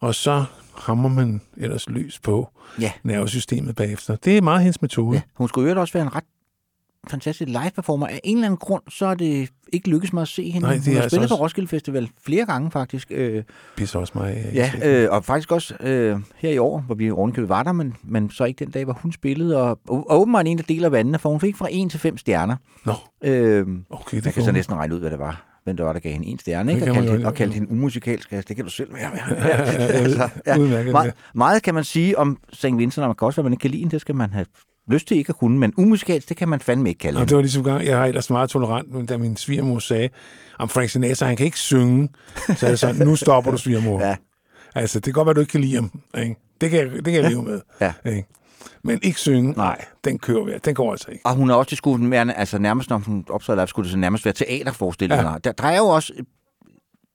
og så hammer man ellers løs på Ja. nervesystemet bagefter. Det er meget hendes metode. ja. Hun skulle jo også være en ret fantastisk live-performer. Af en eller anden grund, så er det ikke lykkedes mig at se hende. Nej, det hun har altså spillet på også- Roskilde Festival flere gange, faktisk. Øh, Pisser også mig. Ja, øh, og faktisk også øh, her i år, hvor vi ovenikøbet var der, men, men så ikke den dag, hvor hun spillede. Og, og åbenbart en, der deler vandene, for hun fik fra 1 til 5 stjerner. Nå, Øh, okay. Det jeg kan så næsten regne ud, hvad det var. Hvem det var, der gav hende en stjerne, ikke? Og kan kaldte, hende, og kaldte hende umusikalsk. Altså, det kan du selv være. Ja, ja, ja, udmærket, meget, kan man sige om St. Vincent, og man kan også, hvad man ikke kan lide det skal man have lyst til ikke at kunne, men umusikalsk, det kan man fandme ikke kalde Og det var ligesom gang, jeg har ellers meget tolerant, men da min svigermor sagde, om Frank Sinatra, han kan ikke synge, så er det sådan, nu stopper du, svigermor. Ja. Altså, det kan godt være, du ikke kan lide ham. Ikke? Det kan, jeg, det kan jeg leve med. Ja. Ikke? Men ikke synge, Nej. den kører vi. Den går altså ikke. Og hun er også til skulle være, altså nærmest, når hun optræder live, skulle det så nærmest være teaterforestillinger. Ja. Der, der er jo også et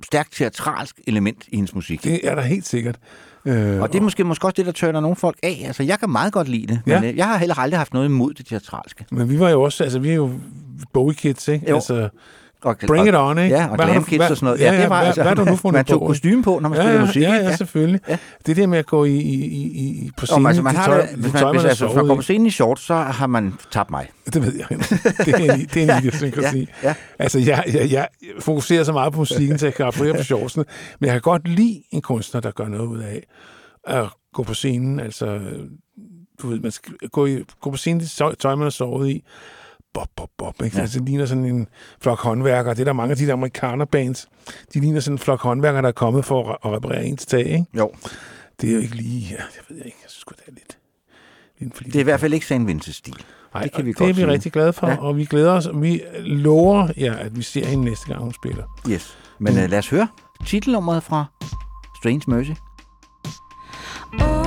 stærkt teatralsk element i hendes musik. Det er der helt sikkert. Øh, Og det er måske, måske også det, der tørner nogle folk af. Altså, jeg kan meget godt lide det, men Ja. øh, jeg har heller aldrig haft noget imod det teatralske. Men vi var jo også, altså vi er jo Bowie Kids, ikke? Jo. Altså, Og, Bring it on, ikke? Ja, og Hvad glam du- kids hvad- og sådan noget. ja, Ja, ja, det var hvad- altså, hvad har du nu fundet man tog på? kostume på, når man ja, spillede ja, musik. ja, ja, selvfølgelig. Ja. Det der med at gå i, i, i, på Om, scenen, altså, man har tøj, det, hvis, man, tøj, hvis man er altså, man går på scenen i shorts, så har man tabt mig. [laughs] Det ved jeg. Det er en, det er en idiosynkrasi. Ja, ja. Altså, jeg, jeg, jeg fokuserer så meget på musikken, så jeg kan abstrahere på shortsene. Men jeg kan godt lide en kunstner, der gør noget ud af at gå på scenen. Altså, du ved, man skal gå, i, gå på scenen det tøj, man har sovet i. Bob, bob, bob. Ikke? Ja. Ja. Altså, det ligner sådan en flok håndværkere. Det er der mange af de der amerikanerbands. De ligner sådan en flok håndværkere, der er kommet for at, at reparere ens tag. Ikke? Jo, Det er jo ikke lige... Ja, det ved jeg ikke. Jeg synes det er lidt... lidt det er i hvert fald ikke St. Vincent stil. Nej, det kan vi og godt det er vi sige. rigtig glade for, Ja. ja. og vi glæder os. Vi lover jer, at vi ser hende næste gang, hun spiller. Yes. Men Mm. lad os høre titelnummeret fra Strange Mercy. Oh,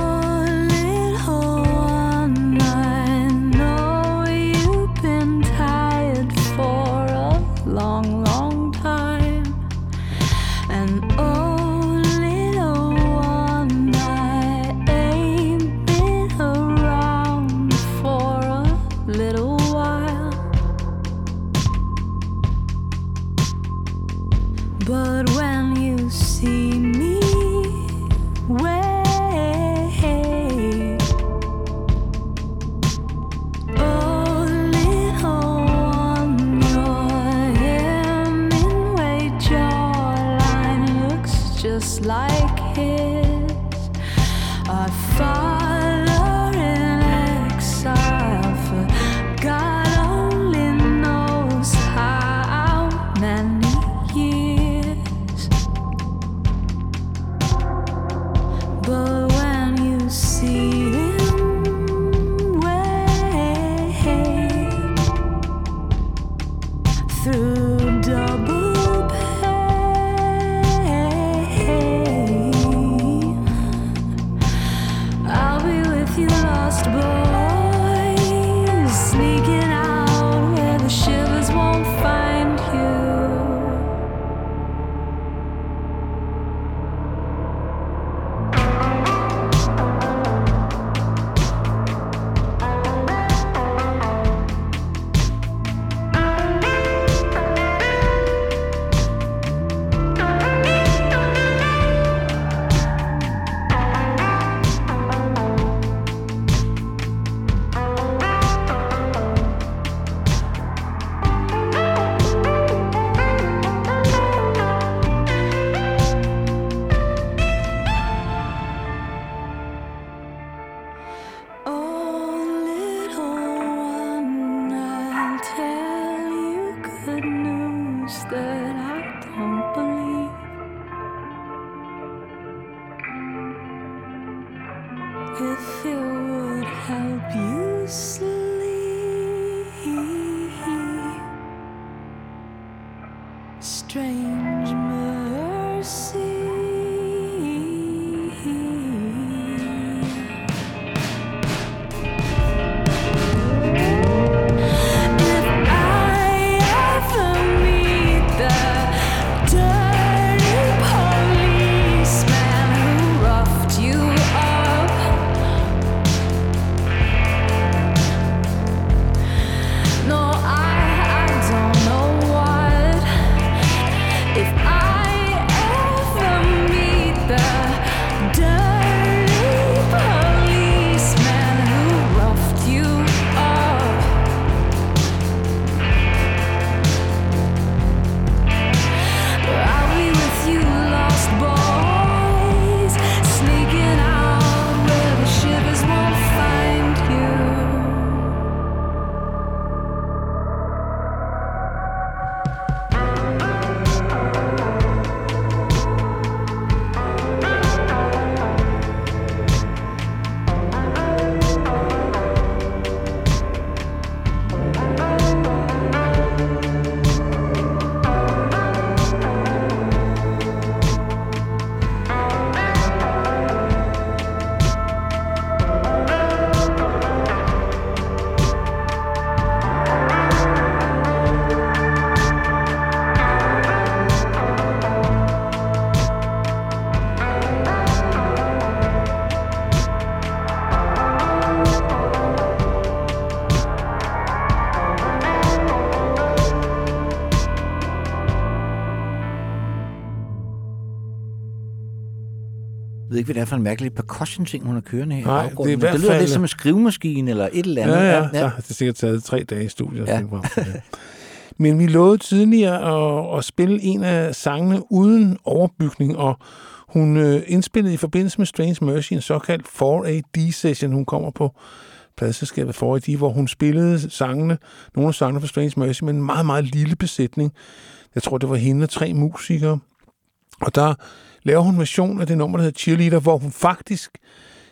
you ikke, hvad det er for en mærkelig percussion-ting, hun har kørende her Nej, det er i det hvert lyder fald- lidt som en skrivemaskine eller et eller andet. Ja, ja, ja. Så har det sikkert taget tre dage i studiet. Ja. Ja. Men vi lovede tidligere at, at spille en af sangene uden overbygning, og hun øh, indspillede i forbindelse med Strange Mercy en såkaldt 4AD-session. Hun kommer på pladselskabet 4AD, hvor hun spillede sangene, nogle af sangene fra Strange Mercy, med en meget, meget lille besætning. Jeg tror, det var hende og tre musikere. Og der laver hun version af det nummer, der hedder Cheerleader, hvor hun faktisk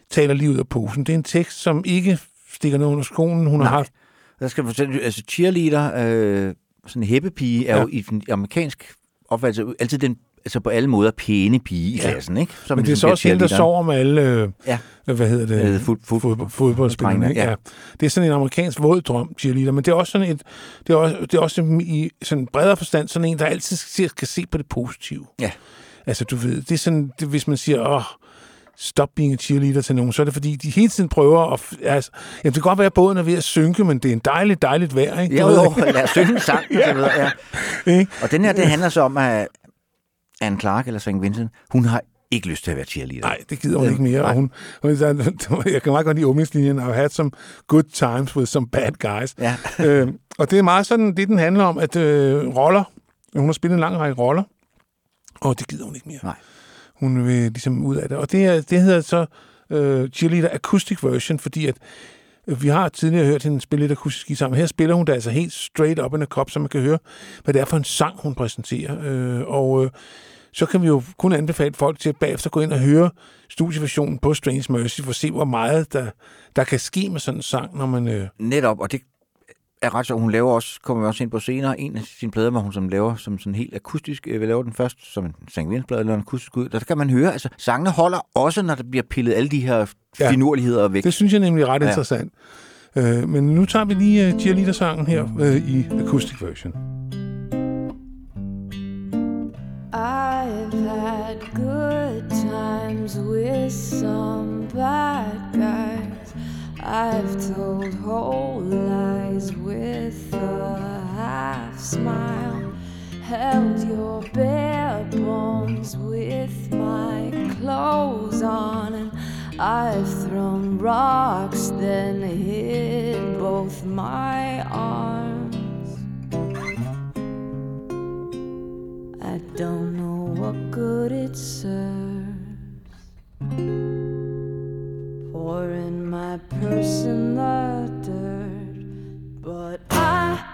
taler lige ud af posen. Det er en tekst, som ikke stikker noget under skoen. Hun har Nej. haft Der skal jeg fortælle, altså cheerleader, øh, sådan en hæppepige, er Ja. jo i den amerikansk opfattelse altid den, altså på alle måder pæne pige i Ja. klassen, ikke? Som Men det er så bliver også hende, der sover med alle, øh, Ja. hvad hedder det, Øh, fod- fod- fod, fodboldspillerne. ja. Ja. Det er sådan en amerikansk våd drøm, cheerleader, men det er også sådan et, det er også, det er også i sådan en bredere forstand sådan en, der altid skal se på det positive. Ja. Altså, du ved, det er sådan, det, hvis man siger, åh, stop being a cheerleader til nogen, så er det fordi, de hele tiden prøver at... Altså, jamen, det kan godt være, at båden er ved at synke, men det er en dejligt, dejligt vejr, ikke? Jo, ved, jo, lad os synge en sang. [laughs] ja. Videre, ja. Og den her, det handler så om, at Anne Clark eller St. Vincent, hun har ikke lyst til at være cheerleader. Nej, det gider hun Øh, ikke mere. Og hun, hun, [laughs] jeg kan meget godt lide åbningslinjen, I've had some good times with some bad guys. Ja. øh, og det er meget sådan, det den handler om, at øh, roller, hun har spillet en lang række roller, og det gider hun ikke mere. Nej. Hun vil ligesom ud af det. Og det, er, det hedder så øh, Cheerleader Acoustic Version, fordi at øh, vi har tidligere hørt hende spille lidt akustisk guitar, men her spiller hun det altså helt straight up in a cup, så man kan høre, hvad det er for en sang, hun præsenterer. Øh, og øh, så kan vi jo kun anbefale folk til at bagefter gå ind og høre studieversionen på Strange Mercy, for at se, hvor meget der, der kan ske med sådan en sang, når man... Øh, Netop, og det er ret så. Hun laver også, kommer vi også ind på senere, en af sine plader, hvor hun som laver som sådan helt akustisk. øh, Vi laver den først som en St. Vincent-plade eller en akustisk ud. Der kan man høre, altså sangene holder også, når der bliver pillet alle de her Ja. ja. finurligheder væk. det synes jeg nemlig er ret Ja. interessant. Øh, men nu tager vi lige uh, Cheerleader-sangen her øh, i acoustic version. I've had good times with some bad guys. I've told whole lies with a half smile. Held your bare bones with my clothes on, and I've thrown rocks, then hit both my arms. I don't know what good it serves. Pouring my purse in the dirt, but I,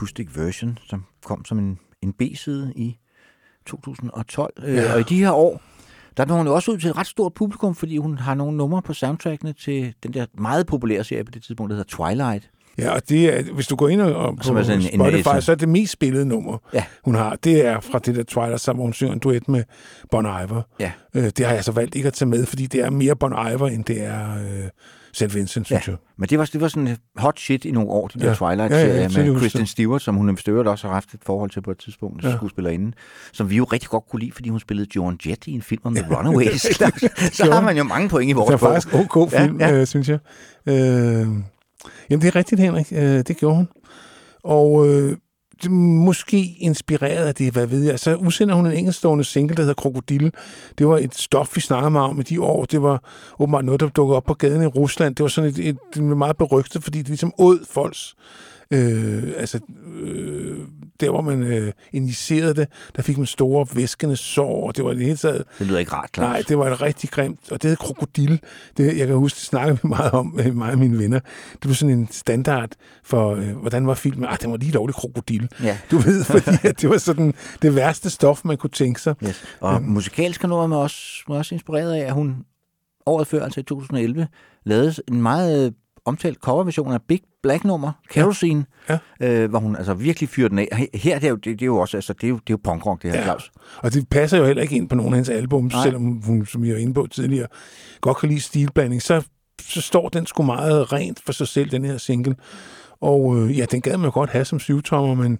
Acoustic Version, som kom som en, en B-side i 2012. Ja. Ja. Øh, og i de her år, der når hun jo også ud til et ret stort publikum, fordi hun har nogle numre på soundtrackene til den der meget populære serie på det tidspunkt, der hedder Twilight. Ja, og det er, hvis du går ind og, og på sådan en- Spotify, en- så er det mest spillede nummer, Ja. hun har. Det er fra det der Twilight, sammen hvor hun synger en duet med Bon Iver. Ja. Øh, det har jeg så valgt ikke at tage med, fordi det er mere Bon Iver, end det er øh, St. Vincent, synes Ja. jeg. Men det var, det var sådan hot shit i nogle år, de der Ja. Twilight-serier Ja, ja, med seriøst. Kristen Stewart, som hun øvrigt også har haft et forhold til på et tidspunkt, Ja. ja. skuespillerinde, som vi jo rigtig godt kunne lide, fordi hun spillede Joan Jett i en film om The Runaways. [laughs] så har man jo mange point i vores Det er faktisk ok film, Ja, ja, ja. Øh, synes jeg. Øh, jamen, det er rigtigt, Henrik. Øh, det gjorde hun. Og øh, måske inspireret af det, hvad ved jeg. Så udsender hun en enkeltstående single, der hedder Krokodille. Det var et stof, vi snakkede meget om i de år. Det var åbenbart noget, der dukkede op på gaden i Rusland. Det var sådan et, et, et meget berygtet, fordi det ligesom åd folks Øh, altså, øh, der hvor man øh, injicerede det, der fik man store væskende sår, og det var det hele taget Det lyder ikke rart, Claus. Nej, det var et rigtig grimt, og det hed krokodil. Det, jeg kan huske, det snakkede vi meget om, med mig og mine venner. Det var sådan en standard for, øh, hvordan var filmen? Ah, den var lige lovlig krokodil. Ja. Du ved, [laughs] fordi at det var sådan det værste stof, man kunne tænke sig. Yes. Og Øhm. musikalsk noget, man også, er også inspireret af, at hun året før, altså i 2011, lavede en meget øh, omtalt coverversion af Big Black nummer, Kerosene, Ja. Øh, hvor hun altså virkelig fyrer den af. Her det er jo, det, det er jo også altså, det er jo, det er jo punkrock, det her, Ja. Claus. Og det passer jo heller ikke ind på nogen af hendes album, Nej. selvom hun, som jeg var inde på tidligere, godt kan lide stilblanding. Så, så står den sgu meget rent for sig selv, den her single. Og øh, ja, den gad man jo godt have som syvtommer, men,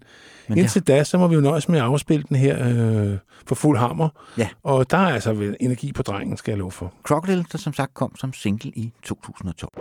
Men indtil da, så må vi jo nøjes med at afspille den her øh, for fuld hammer. Ja. Og der er altså vel energi på drengen, skal jeg love for. Crocodile, der som sagt kom som single i 2012.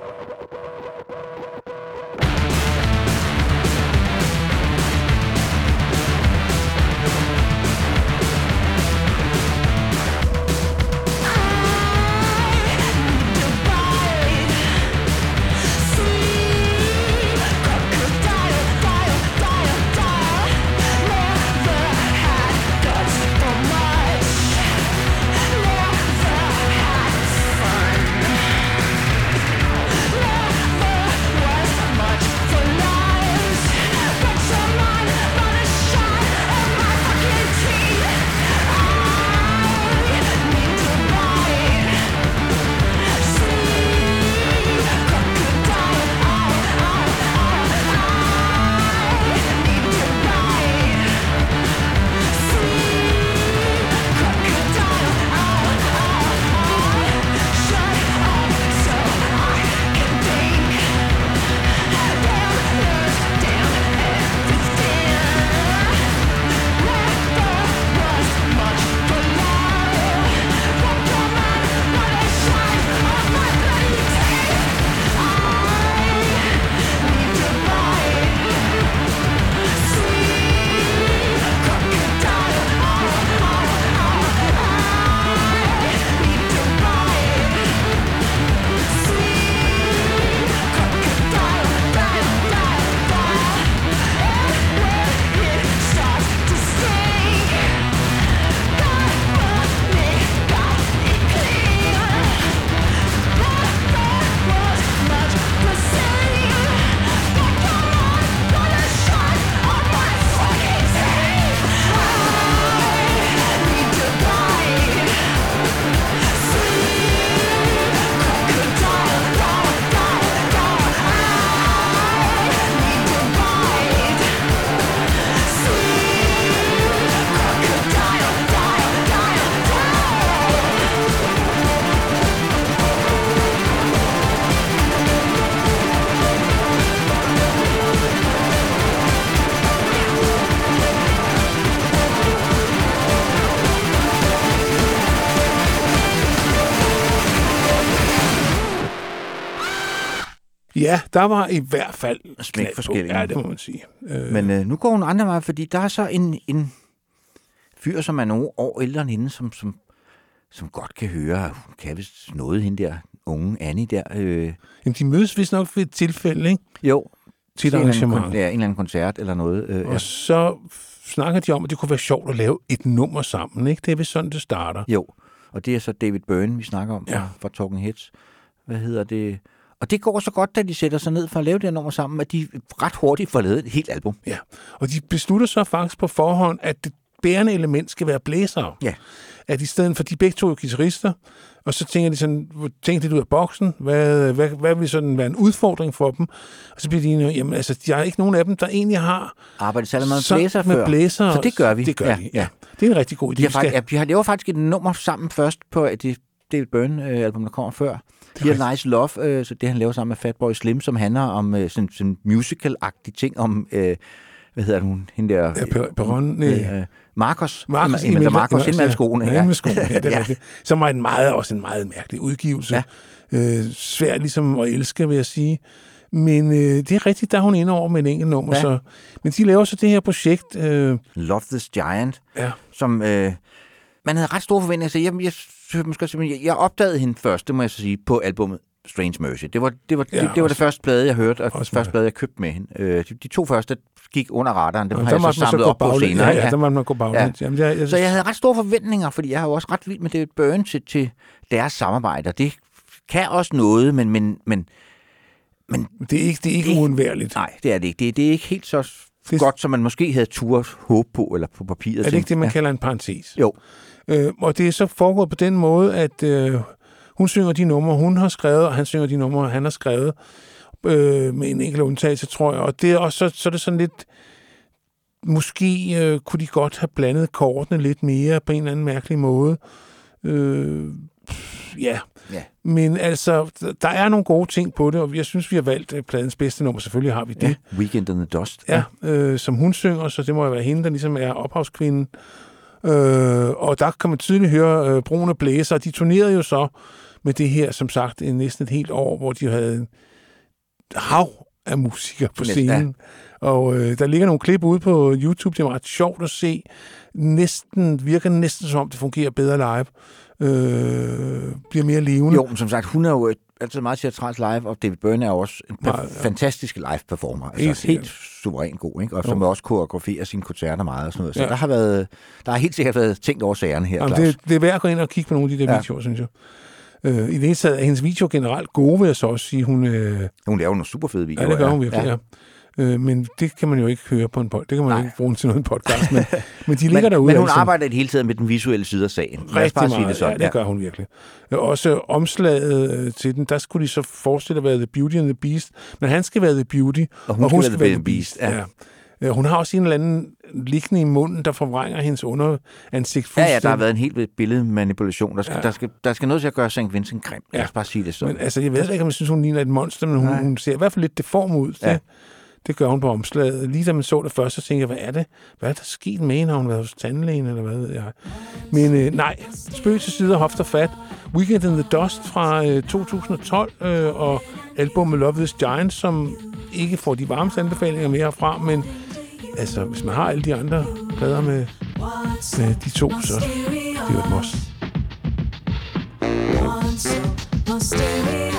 Ja, der var i hvert fald Smæk forskellige. Ja, det må man sige. Øh, Men øh, nu går hun andre veje, fordi der er så en, en fyr, som er nogle år ældre end hende, som, som, som godt kan høre, at hun kan vist noget, hende der unge Annie der. Øh, jamen, de mødes vist nok ved et tilfælde, ikke? jo, Til et en arrangement. ja, en eller anden koncert eller noget. Øh, ja. Og så snakker de om, at det kunne være sjovt at lave et nummer sammen, ikke? Det er vist sådan, det starter. Jo, og det er så David Byrne, vi snakker om Ja. ja. fra Talking Heads. Hvad hedder det? Og det går så godt, da de sætter sig ned for at lave det her nummer sammen, at de ret hurtigt får lavet et helt album. Ja. Og de beslutter så faktisk på forhånd, at det bærende element skal være blæsere. Ja. At i stedet for, de begge to er guitarister, og så tænker de sådan, tænker lidt ud af boksen, hvad, hvad, hvad vil sådan være en udfordring for dem? Og så bliver de enige, jamen altså, der er ikke nogen af dem, der egentlig har Arbejdet særlig meget blæser med før. blæser. Så det gør vi. Det gør ja, de, ja. Det er en rigtig god idé. De har, Vi faktisk, ja, de har lavet faktisk et nummer sammen først på det David Byrne-album, der kommer før. Er Here Nice Love, øh, så det han laver sammen med Fatboy Slim, som handler om øh, sådan, sådan musical-agtige ting om, øh, hvad hedder hun, hende der... Ja, Per- Perron, nej. øh, Marcos. Marcos, hende med skoene. Ja, med skoene, [laughs] ja, det er ja. Som var en meget, også en meget mærkelig udgivelse. Ja. Øh, svært ligesom at elske, vil jeg sige. Men øh, det er rigtigt, der er hun inde over med en enkelt nummer. Ja. Så, men de laver så det her projekt. Øh, Love This Giant, ja. som... Øh, man havde ret store forventninger til. Jeg, jeg, måske, jeg, jeg opdagede hende først, det må jeg så sige, på albummet Strange Mercy. Det var det, var, Ja, ja, det, det var det første plade, jeg hørte, og første mig. plade, jeg købte med hende. Øh, de, de to første gik under radaren, dem Og har jeg måtte så samlet gå op på baglæns. senere. Ja, ja, der må man gå baglæns. Ja. Jamen, jeg, jeg, Så jeg havde ret store forventninger, fordi jeg har jo også ret vild med David Byrne til, til deres samarbejde, og det kan også noget, men, men, men det er ikke, det er ikke Det- uundværligt. nej, det er det ikke. Det, det er ikke helt så Det- det, godt, som man måske havde turt håbe på, eller på papiret. Er det ikke det, man ja. kalder en parentes? Jo. Øh, og det er så foregået på den måde, at øh, hun synger de numre, hun har skrevet, og han synger de numre, han har skrevet, øh, med en enkelt undtagelse, tror jeg. Og det også, så, så er det sådan lidt, måske øh, kunne de godt have blandet kortene lidt mere på en eller anden mærkelig måde. Øh, ja. Ja. Men altså, der er nogle gode ting på det, og jeg synes, vi har valgt øh, pladens bedste nummer. Selvfølgelig har vi det. Ja, Weekend in the Dust. Ja, øh, som hun synger, så det må jo være hende, der ligesom er ophavskvinden. Øh, og der kan man tydeligt høre øh, brune blæser. De turnerede jo så med det her, som sagt, i næsten et helt år, hvor de havde en hav af musikere på scenen. Og øh, der ligger nogle klip ude på YouTube, det er ret sjovt at se. Næsten, virker næsten som om, det fungerer bedre live. Øh, bliver mere levende. Jo, men som sagt, hun er jo altid meget teatralsk live, og David Byrne er jo også en Meget, ja. fantastisk live-performer. Helt Altså sikkert. helt suveræn god, ikke? Og Jo. som også koreograferer sine koncerter meget og sådan noget. Så Ja. ja. der har været, der har helt sikkert været tænkt over sagerne her, Jamen, Claus. det, det er værd at gå ind og kigge på nogle af de der ja. Ja. videoer, synes jeg. Øh, I det hele taget er hendes videoer generelt gode, vil jeg så også sige. Hun, øh, Hun laver nogle super fede Ja, videoer. det gør hun virkelig, ja. ja. Øh, men det kan man jo ikke høre på en podcast. Det kan man Nej. ikke bruge til noget podcast, men, [laughs] men de ligger men, derude. men hun altså. arbejder det hele taget med den visuelle side af sagen. Lad rigtig bare meget. det sådan. ja, det gør hun virkelig. Også omslaget øh, til den, der skulle de så forestille at være The Beauty and the Beast, men han skal være The Beauty, Og hun skal være The Beast, ja. ja. Øh, Hun har også en eller anden liggende i munden, der forvrænger hendes underansigt Ja, ja, der har fuldstændig. været en helt billedmanipulation. Der skal, Ja. der, skal, der skal noget til at gøre St. Vincent grim. Lad Ja. os bare sige det sådan. Men altså, jeg ved ikke, om jeg synes, hun ligner et monster, men hun, hun ser i hvert fald lidt deform ud. Det, Ja. det det gør hun på omslaget. Lige da man så det først, så tænkte jeg, hvad er det? Hvad er der sket med hende? Har hun været hos tandlægen, eller hvad ved jeg? Men øh, nej, spøg til side og hofter fat. Weekend in the Dust fra øh, 2012, øh, og albumet Love This Giant, som ikke får de varmeste anbefalinger mere herfra, men altså, hvis man har alle de andre plader med, med de to, så det er jo et must. Where's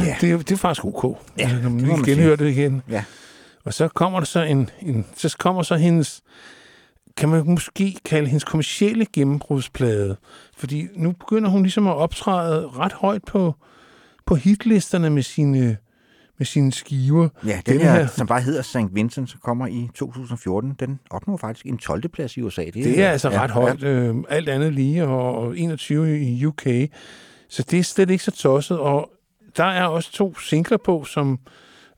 Ja, Ja. Det, er- det er faktisk ok. Ja, Altså, når man det lige genhører det igen. Ja. Og så kommer der så en, en, så kommer så hendes, kan man måske kalde hendes kommercielle gennembrudsplade. Fordi nu begynder hun ligesom at optræde ret højt på, på hitlisterne med sine, med sine skiver. Ja, den, Den her, her- som bare hedder St. Vincent, som kommer i 2014, den opnår faktisk en 12. plads i USA. Det er altså ja, ret højt. Øh, alt andet lige, og, og 21 i UK. Så det er slet ikke så tosset. Og der er også to singler på, som,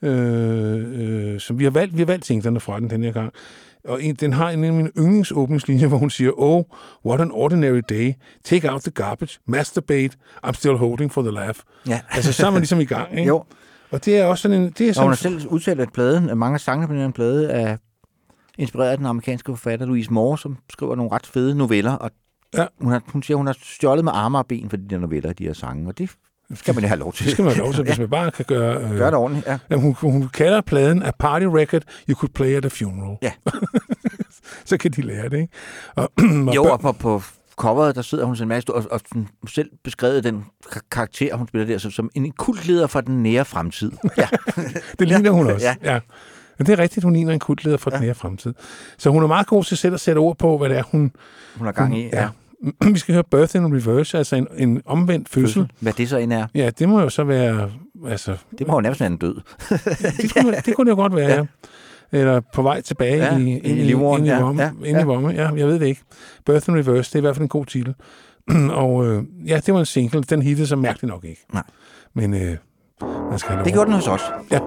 øh, øh, som vi har valgt. Vi har valgt singlerne fra den den her gang. Og en, den har en af mine yndlingsåbningslinjer, hvor hun siger, Oh, what an ordinary day. Take out the garbage. Masturbate. I'm still holding for the laugh. Ja. Altså, så er man ligesom i gang, [laughs] ikke? Jo, Og det er også sådan en... Det er og hun sådan, har selv udtalt, at pladen, at mange af sangene på den her plade er inspireret af den amerikanske forfatter Louise Moore, som skriver nogle ret fede noveller, og Ja. hun, har, hun siger, hun har stjålet med arme og ben for de der noveller, de her sange, og det skal man jo have lov til. det skal man have lov til, [laughs] hvis man bare kan gøre... Øh, Gør det ordentligt, ja. Jamen, hun, hun kalder pladen a party record you could play at a funeral. Ja. [laughs] så kan de lære det, ikke? Og, [clears throat] og Jo, og på, på coveret, der sidder hun sådan en masse, og, og selv beskrevet den kar- karakter, hun spiller der, som, som en kultleder fra den nære fremtid. [laughs] Ja, det ligner hun også. Ja. ja. Men det er rigtigt, hun ligner en kultleder fra ja. den nære fremtid. Så hun er meget god til selv at sætte ord på, hvad det er, hun... hun har gang i. ja. [clears throat] Vi skal høre Birth in Reverse, altså en, en omvendt fødsel. Hvad det så end er, Ja, det må jo så være... Altså, det må jo nærmest være en død. [laughs] det, kunne, det kunne det jo godt være, ja. Eller på vej tilbage Ja, i, ind i i ja, ja, Ind i ja. vomme, ja, jeg ved det ikke. Birth in Reverse, det er i hvert fald en god titel. [clears throat] og øh, ja, det var en single. Den hittede så mærkeligt nok ikke. Nej. Men øh, man skal have. Det gjorde den hos os. Ja.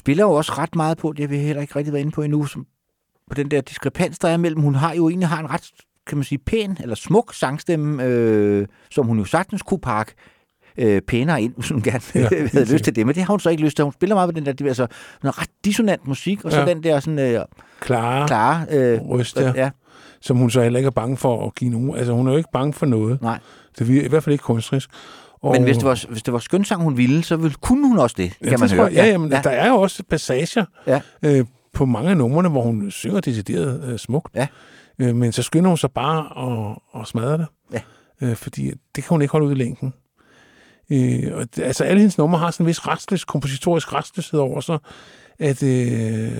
Spiller jo også ret meget på, det har vi heller ikke rigtig været inde på endnu, som, på den der diskrepans, der er mellem. Hun har jo egentlig har en ret, kan man sige, pæn eller smuk sangstemme, øh, som hun jo sagtens kunne pakke øh, pænere ind, hvis hun gerne [laughs] Ja, ja, [laughs] havde lyst til det. Men det har hun så ikke lyst til. Hun spiller meget på den der, altså, noget ret dissonant musik, og så Ja. den der sådan øh, Klare klare... Øh, røst der, ja, som hun så heller ikke er bange for at give nogen. Altså, hun er jo ikke bange for noget. nej. Det er i hvert fald ikke kunstnerisk. Og, Men hvis det, var, hvis det var skønsang, hun ville, så ville, kunne hun også det, ja, kan man det høre. jeg, ja, jamen, ja. der er jo også passager Ja. øh, på mange af numrene, hvor hun synger decideret øh, smukt. Ja. Øh, men så skynder hun sig bare at, at smadre det. Ja. Øh, fordi det kan hun ikke holde ud i længden. Øh, og altså alle hendes numre har sådan en vis restløs, kompositorisk restløshed over sig, at, øh,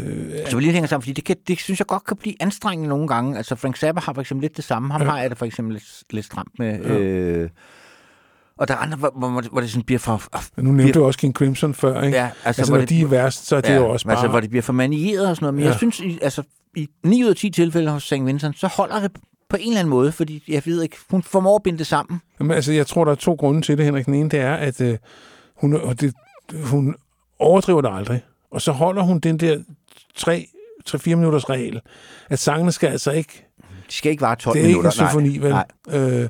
Så vi lige hænger sammen, fordi det, kan, det synes jeg godt kan blive anstrengende nogle gange. Altså Frank Zappa har for eksempel lidt det samme. Ham Ja. har jeg det for eksempel lidt, lidt stramt med. Ja. Øh, og der er andre, hvor, hvor, hvor det sådan bliver for... Men nu nævnte du også King Crimson før, ikke? Ja, altså, altså når de er værst, så er det ja, jo også bare... Altså, hvor det bliver for manieret og sådan noget. Men ja. Jeg synes, i, altså, i 9 ud af 10 tilfælde hos St. Vincent, så holder det på en eller anden måde, fordi jeg ved ikke, hun formår at binde det sammen. Jamen, altså, jeg tror, der er to grunde til det, Henrik. Den ene, det er, at øh, hun, og det, hun overdriver det aldrig. Og så holder hun den der 3-4 minutters regel, at sangene skal altså ikke... De skal ikke vare 12 Det er ikke en minutter. symfoni, vel? Nej. Øh,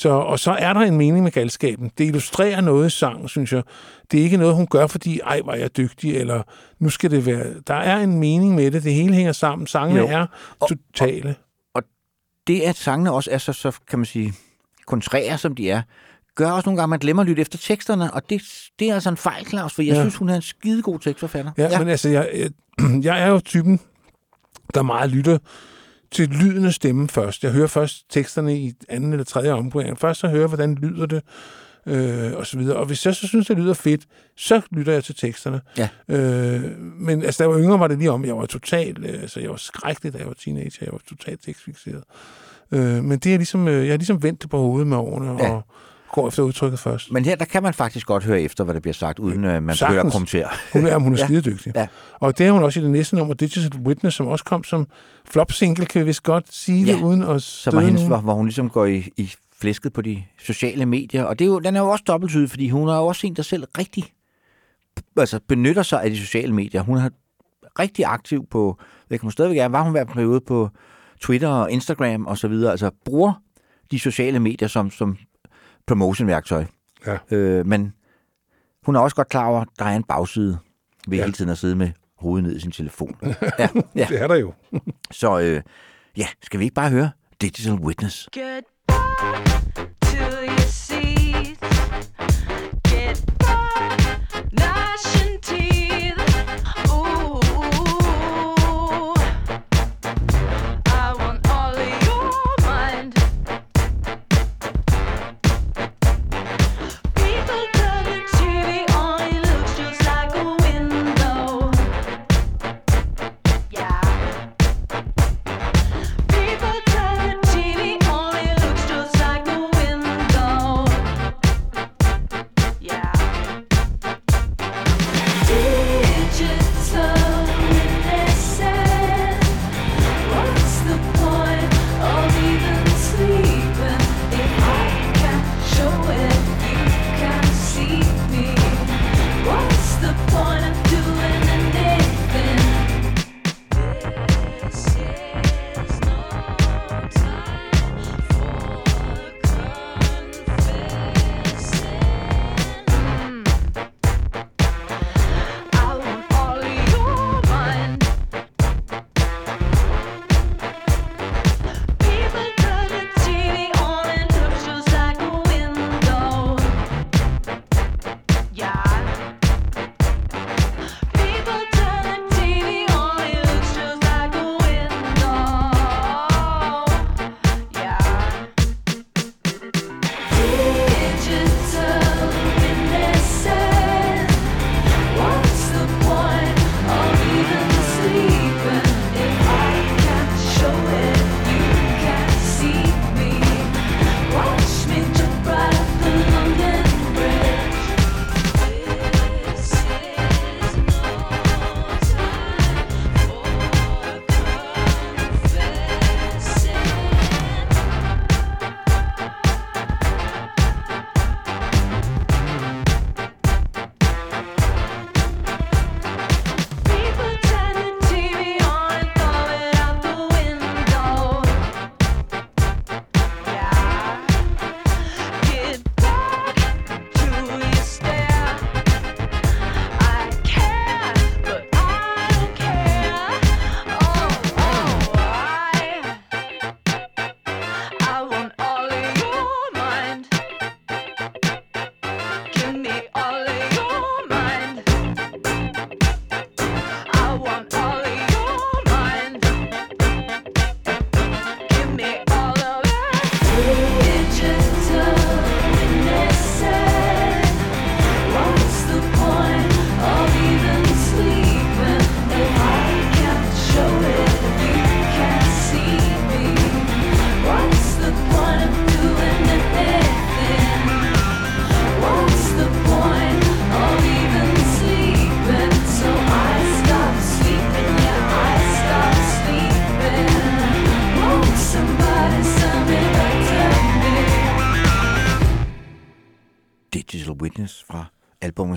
så, og så er der en mening med galskaben. Det illustrerer noget i sangen, synes jeg. Det er ikke noget, hun gør, fordi, ej, var jeg dygtig, eller nu skal det være... Der er en mening med det. Det hele hænger sammen. Sangene Jo. er totale. det, at sangene også er så, så kan man sige, kontrære, som de er, gør også nogle gange, at man glemmer at lytte efter teksterne, og det, det er altså en fejl, Claus, for jeg ja. synes, hun er en skidegod tekstforfatter. Ja, ja. men altså, jeg, jeg, [clears throat] jeg er jo typen, der meget lytter til lyden af stemmen først. Jeg hører først teksterne i anden eller tredje omgang. Først så hører hvordan lyder det, øh, og så videre. Og hvis jeg så synes, det lyder fedt, så lytter jeg til teksterne. Ja. Øh, men altså, da jeg var yngre, var det lige om, jeg var totalt, øh, altså, jeg var skrækkelig, da jeg var teenager. Jeg var totalt tekstfixeret. Øh, men det er ligesom, øh, jeg har ligesom vendt det på hovedet med årene, Ja. og går efter udtrykket først. Men her, der kan man faktisk godt høre efter, hvad der bliver sagt, uden at man Sagtens. begynder at kommentere. Hun er, hun er [laughs] Ja. skidedygtig. Ja. Og det er hun også i det næste nummer, Digital Witness, som også kom som flop-single, kan vi vist godt sige Ja. det, uden at Så støde var hendes, hvor, hvor hun ligesom går i, i flæsket på de sociale medier. Og det er jo, den er jo også dobbelttydig, fordi hun er jo også en, der selv rigtig altså, benytter sig af de sociale medier. Hun er rigtig aktiv på, det kan hun stadigvæk er, var hun på periode på Twitter og Instagram og så videre. Altså bruger de sociale medier som, som promotion-værktøj. Ja. Øh, men hun er også godt klar over, at der er en bagside ved Ja. hele tiden at sidde med hovedet ned i sin telefon. [laughs] ja, ja. Det er der jo. Så øh, ja, skal vi ikke bare høre Digital Witness? Get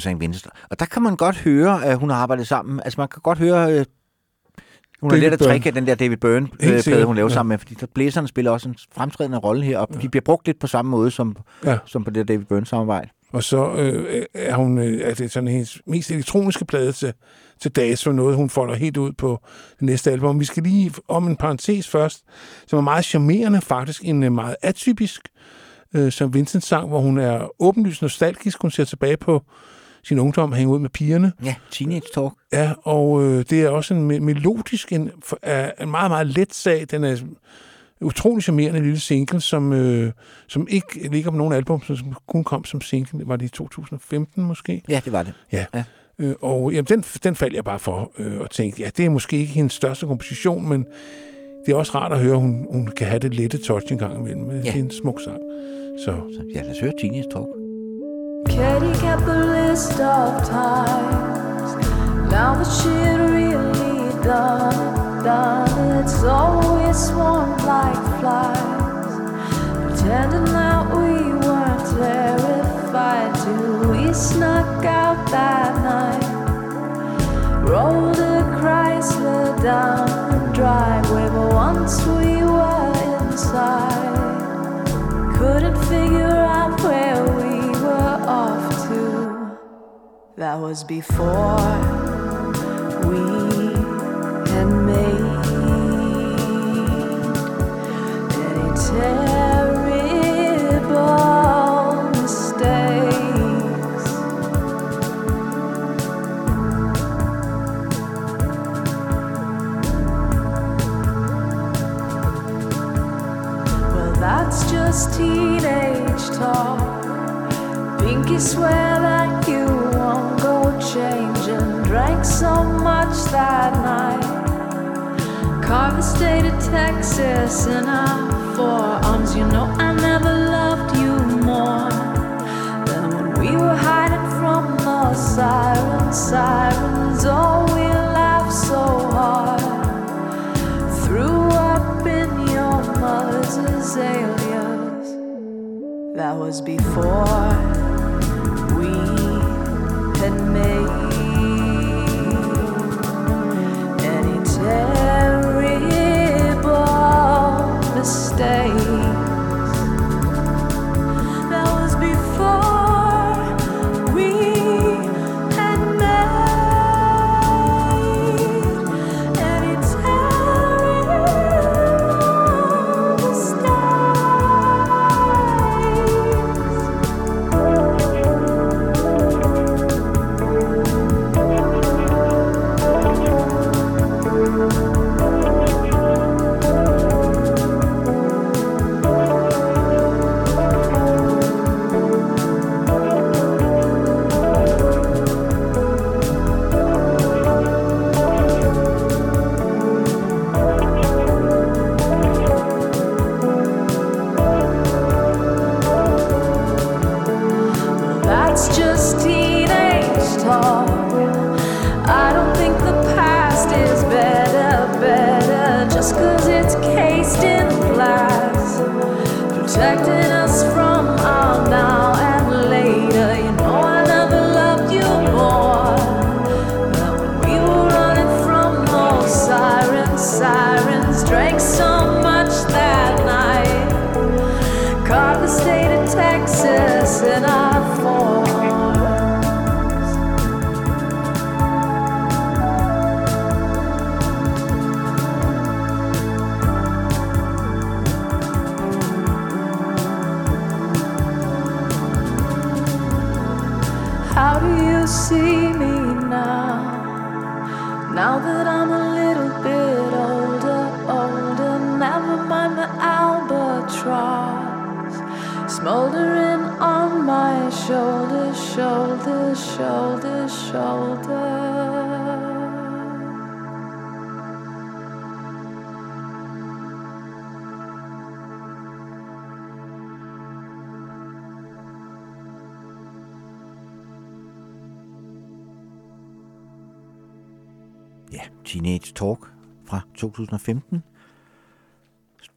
St. Vincent. Og der kan man godt høre, at hun har arbejdet sammen. Altså man kan godt høre, øh, hun David lidt at Byrne. trække af den der David Byrne-plade, sikkert, hun laver ja. sammen med, fordi blæserne spiller også en fremtrædende rolle her, og de bliver brugt lidt på samme måde som, Ja. som på det der David Byrne-samarbejde. Og så øh, er hun øh, er det sådan hendes mest elektroniske plade til, til dags for noget, hun folder helt ud på det næste album. Vi skal lige om en parentes først, som er meget charmerende, faktisk en øh, meget atypisk øh, som Vincent sang, hvor hun er åbenlyst nostalgisk. Hun ser tilbage på sin ungdom, hænge ud med pigerne. Ja, Teenage Talk. Ja, og øh, det er også en me- melodisk, en, en meget, meget let sag. Den er utrolig charmerende lille single, som, øh, som ikke ligger på nogen album, som kun kom som single. Var det i 2015 måske? Ja, det var det. Ja. Ja. Øh, og jamen, den, den faldt jeg bare for øh, og tænkte, ja, det er måske ikke hendes største komposition, men det er også rart at høre, at hun, hun kan have det lette touch en gang imellem. Ja. Det er en smuk sang. Så Så ja, lad os høre Teenage Talk. Katie kept the list of times. Now that she'd really done, done, it's always swarmed like flies. Pretending that we weren't terrified till we snuck out that night. Rolled a Chrysler down the driveway, but once we were inside. Couldn't figure out where we. That was before we had made any terrible mistakes. Well, that's just teenage talk. Pinky swear that you won't go changing. Drank so much that night. Carved the state of Texas in our forearms. You know I never loved you more than when we were hiding from the sirens. Sirens, oh, we laughed so hard. Threw up in your mother's azaleas. That was before had made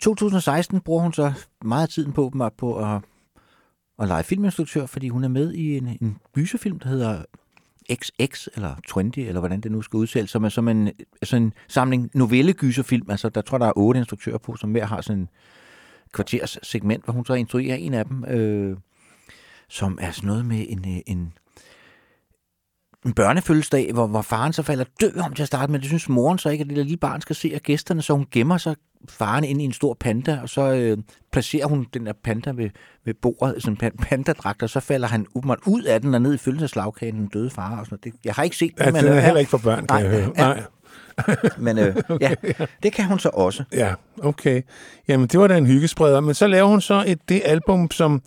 2016 bruger hun så meget af tiden på, på at at lege filminstruktør, fordi hun er med i en, en gyserfilm, der hedder XX, eller 20, eller hvordan det nu skal udtales, som er som en, sådan en samling novellegyserfilm. Altså, der tror der er otte instruktører på, som hver har sådan en kvarters segment, hvor hun så instruerer en af dem, øh, som er sådan noget med en, øh, en, en børnefødselsdag, hvor, hvor faren så falder død om til at starte med. Det synes moren så ikke, at det lille barn skal se og gæsterne, så hun gemmer sig faren ind i en stor panda, og så øh, placerer hun den der panda ved, ved bordet, sådan en pandadragt, og så falder han åbenbart ud af den og ned i fødselsdagslagkagen, den døde far. Og sådan noget. Det, jeg har ikke set det, Ja, men, den er øh, heller ikke for børn, kan Nej, jeg høre. Nej. [laughs] men øh, [laughs] ja, det kan hun så også. Ja, okay. Jamen, det var da en hyggespreder. Men så laver hun så et det album, som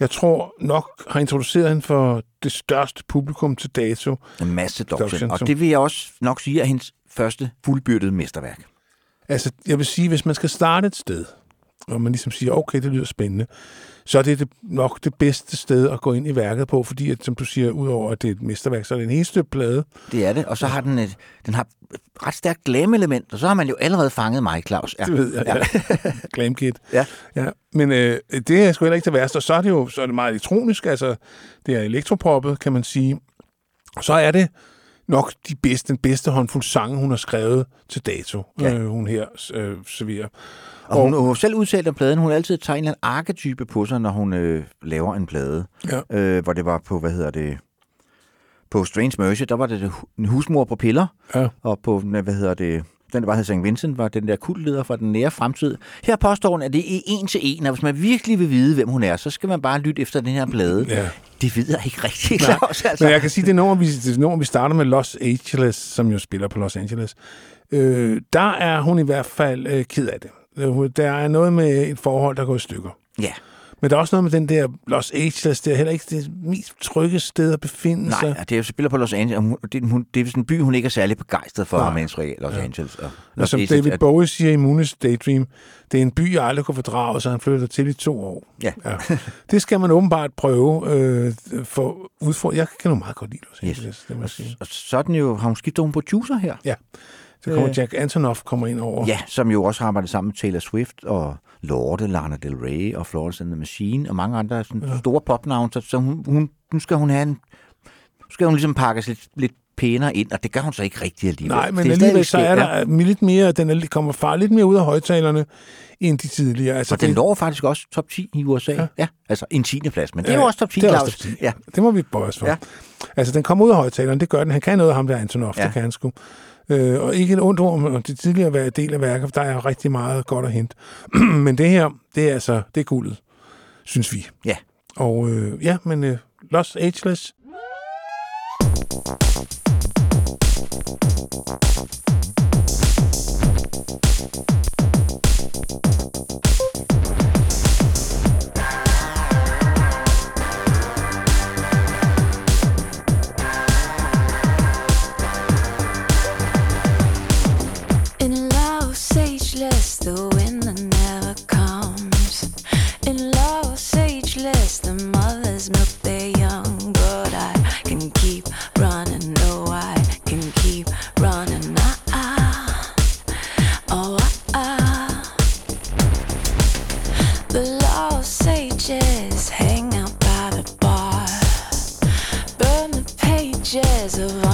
jeg tror nok har introduceret hende for det største publikum til dato. En masse Seduction, og som- det vil jeg også nok sige er hendes første fuldbyrdede mesterværk. Altså, jeg vil sige, hvis man skal starte et sted, og man ligesom siger, okay, det lyder spændende, så er det, det nok det bedste sted at gå ind i værket på, fordi, at, som du siger, udover at det er et mesterværk, så er det en helt stykke plade. Det er det, og så har den et, den har et ret stærkt glam-element, og så har man jo allerede fanget mig, Claus. Ja. Det ved jeg, ja. [laughs] Glam Kid. Ja. ja. Men øh, det er sgu heller ikke det værste. Og så er det jo så er det meget elektronisk, altså det er elektropoppet, kan man sige. Og så er det nok de bedste, den bedste håndfuld sange, hun har skrevet til dato, Ja. øh, hun her øh, serverer. Og hun har selv udtalt om pladen, hun altid tager en eller anden arketype på sig, når hun øh, laver en plade. Ja. Øh, hvor det var på, hvad hedder det, på Strange Mercy, der var det en husmor på piller, Ja. og på, hvad hedder det, den der bare hed St. Vincent, var den der kultleder fra den nære fremtid. Her påstår hun, at det er en til en, og hvis man virkelig vil vide, hvem hun er, så skal man bare lytte efter den her plade. Ja. Det ved jeg ikke rigtig, Nej, Claus. Altså. Men jeg kan sige, det når vi, det når vi starter med Los Angeles, som jo spiller på Los Angeles. Øh, der er hun i hvert fald øh, ked af det. Øh, Der er noget med et forhold, der går i stykker. Ja, Men der er også noget med den der Los Angeles, det er heller ikke det mest trygge sted at befinde nej, sig. og det er jo spiller på Los Angeles, og hun, det, hun, det er sådan en by, hun ikke er særlig begejstret for, Nej. at instruerer Los Angeles. Og Og Los som Angeles David er- Bowie siger i Moon's Daydream, det er en by, jeg aldrig kunne fordrage, så han flytter til i to år. Ja. ja. Det skal man åbenbart prøve øh, for udfordring. Jeg kan nu meget godt lide Los Yes. Angeles, det må jeg sige. Og sådan jo, har hun skiftet hun producer her. Ja. Så kommer Øh. Jack Antonoff kommer ind over. Ja, som jo også har arbejdet sammen med Taylor Swift og Lorde, Lana Del Rey og Florence and the Machine og mange andre sådan ja. store popnavne. Så, så hun, hun, nu skal hun have en, nu skal hun ligesom pakkes lidt, lidt pænere ind, og det gør hun så ikke rigtig alligevel. Nej, men det alligevel så er der lidt mere, den er, kommer far lidt mere ud af højtalerne end de tidligere. Altså, Og den det, når faktisk også top 10 i USA. Ja. Ja, ja altså en 10. plads, men det er Ja, jo også top 10, det er Claus. top 10. Ja. det må vi bøje os for. Ja. Ja. Altså, den kommer ud af højtalerne, det gør den. Han kan noget af ham der Antonoff, ja. Ja. det kan han sgu. Øh, og ikke et ondt ord om det tidligere være del af værket, for der er rigtig meget godt at hente. [clears throat] men det her, det er altså, det er guldet, synes vi. Ja. Og øh, ja, men øh, Los Angeles, In The mothers milk their young, but I can keep running. No, I can keep running. Ah, ah. oh, ah, ah. The Los sages hang out by the bar. Burn the pages of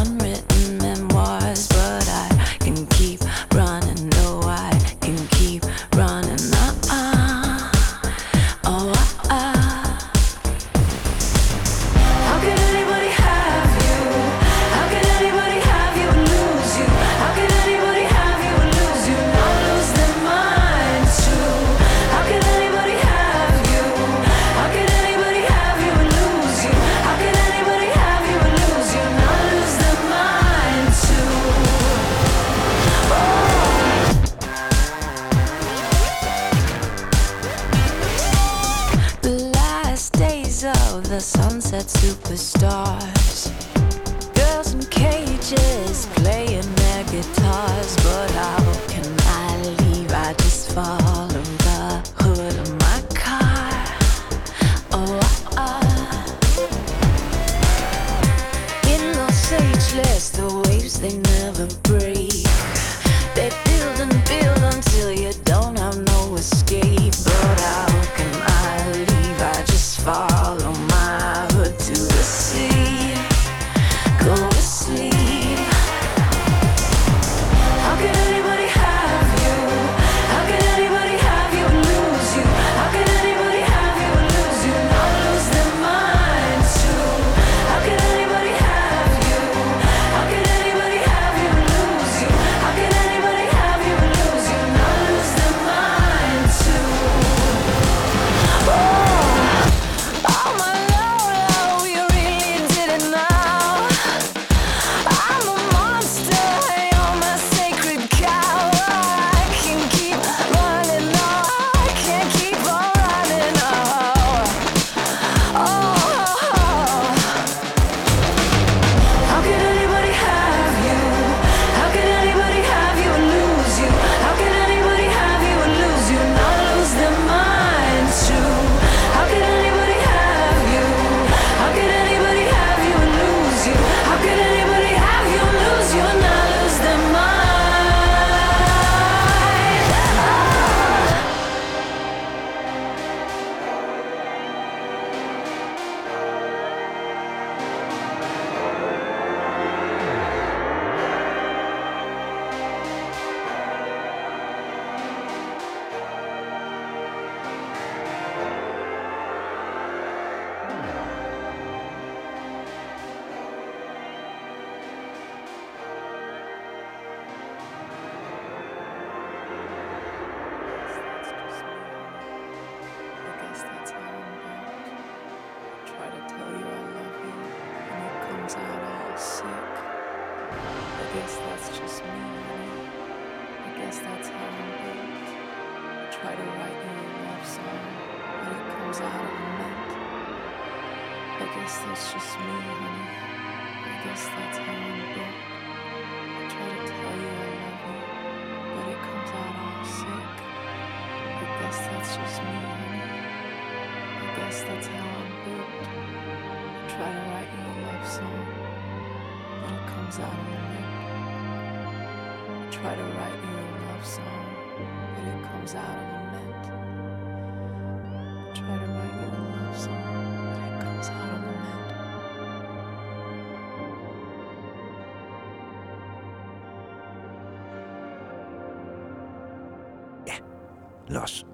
Los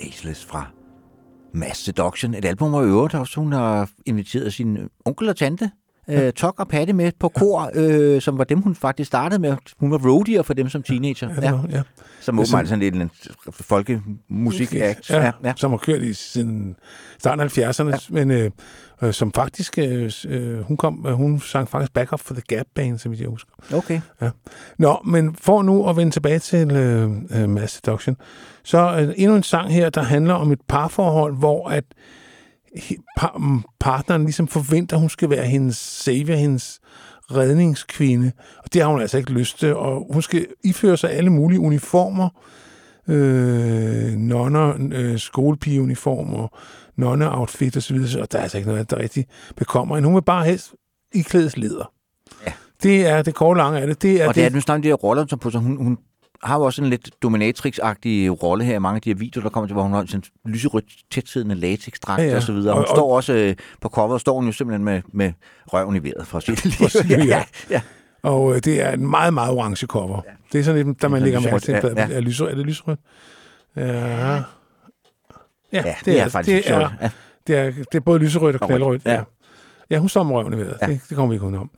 Angeles fra Mass Seduction. Et album, hvor i øvrigt også hun har inviteret sin onkel og tante, øh, Tok og Patte med på kor, øh, som var dem, hun faktisk startede med. Hun var roadier for dem som teenager. Ja, var, ja. Som åbenbart sådan lidt en folkemusik Ja, ja, ja. ja, som har kørt i siden starten af 70'erne, ja. men øh, øh, som faktisk, øh, øh, hun, kom, øh, hun sang faktisk Backup for the Gap Band, som jeg husker. Okay. Ja. Nå, men for nu at vende tilbage til øh, øh, Mass Seduction, så øh, endnu en sang her, der handler om et parforhold, hvor at partneren ligesom forventer, at hun skal være hendes savior, hendes redningskvinde. Og det har hun altså ikke lyst til. Og hun skal iføre sig alle mulige uniformer. Øh, nonner, øh, skolepigeuniformer, nonne-outfit osv. Og der er altså ikke noget, der rigtig bekommer. Hun vil bare helst iklædes leder. Ja. Det er det korte lange af det. Det er Og det er nu snart de her roller, som på sig. Hun, hun har jo også en lidt dominatrix-agtig rolle her i mange af de her videoer, der kommer til, hvor hun har sådan en lyserødt, tætsiddende latexdragt Ja, ja, og så videre. Hun Og- og- står også øh, på coveret, står hun jo simpelthen med, med røven i vejret for det lige. det, [laughs] ja, ja. ja. Og øh, det er en meget, meget orange cover. Ja. Det er sådan lidt, der man Det er lægger mærke til. ja, Ja. Er, lyser, er det lyserødt? Ja. Ja, ja, det er faktisk det er, sjovt. Ja. det, er, det er både lyserødt og knaldrødt. rødt, ja. Ja. hun står med røven i vejret. Ja. Det, det kommer vi ikke om.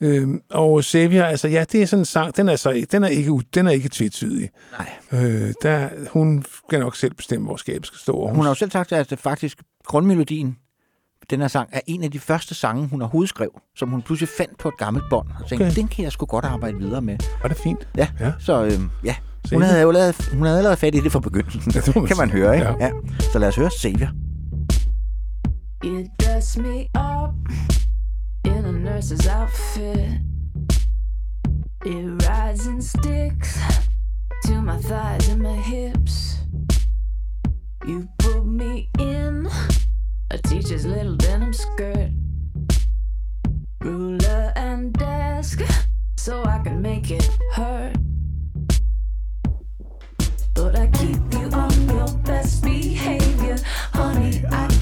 Øhm, og Xavier, altså ja, det er sådan en sang, den er, så, den er ikke, den er ikke tvetydig. Nej. Øh, der, hun skal nok selv bestemme, hvor skabet skal stå. Og Hun har jo selv sagt, at det faktisk grundmelodien, den her sang, er en af de første sange, hun overhovedet skrev, som hun pludselig fandt på et gammelt bånd, og tænkte, Okay. den kan jeg sgu godt arbejde videre med. Var det fint? Ja, Ja. så øhm, ja, hun havde jo lavet, hun havde allerede fat i det fra begyndelsen, Ja, det man kan man høre, ikke? Ja. Ja. Så lad os høre Savior. You dress me up nurse's outfit. It rides and sticks to my thighs and my hips. You put me in a teacher's little denim skirt, ruler and desk, so I can make it hurt. But I keep you on your best behavior. Honey, I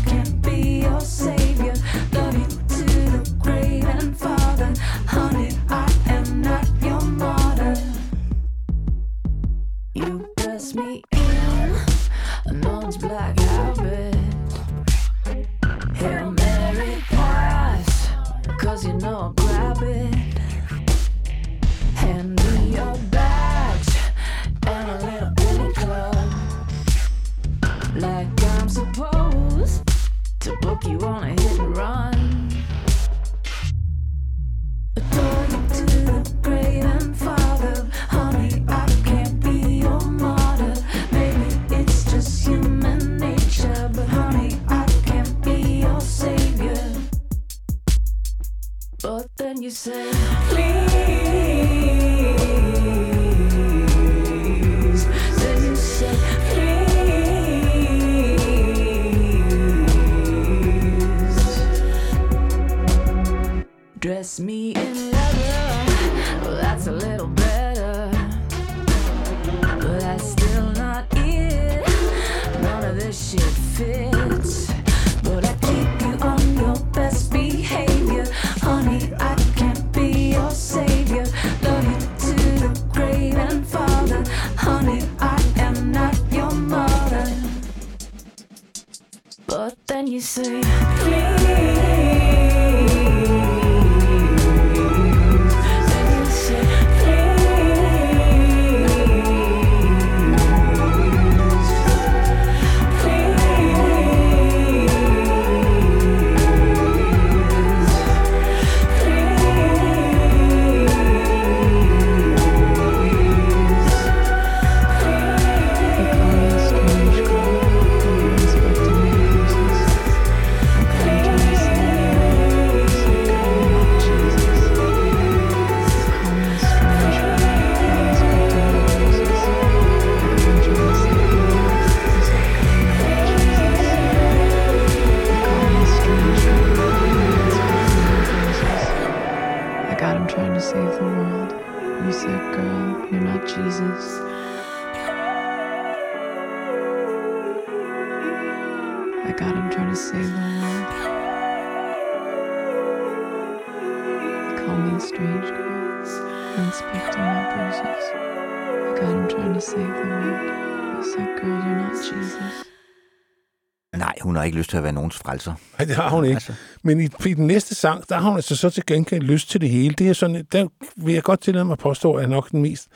til at være nogens frelser. Nej, det har hun ikke. Altså. Men i, i den næste sang, der har hun altså så til gengæld lyst til det hele. Det er sådan, der vil jeg godt tillade mig at påstå, er nok den mest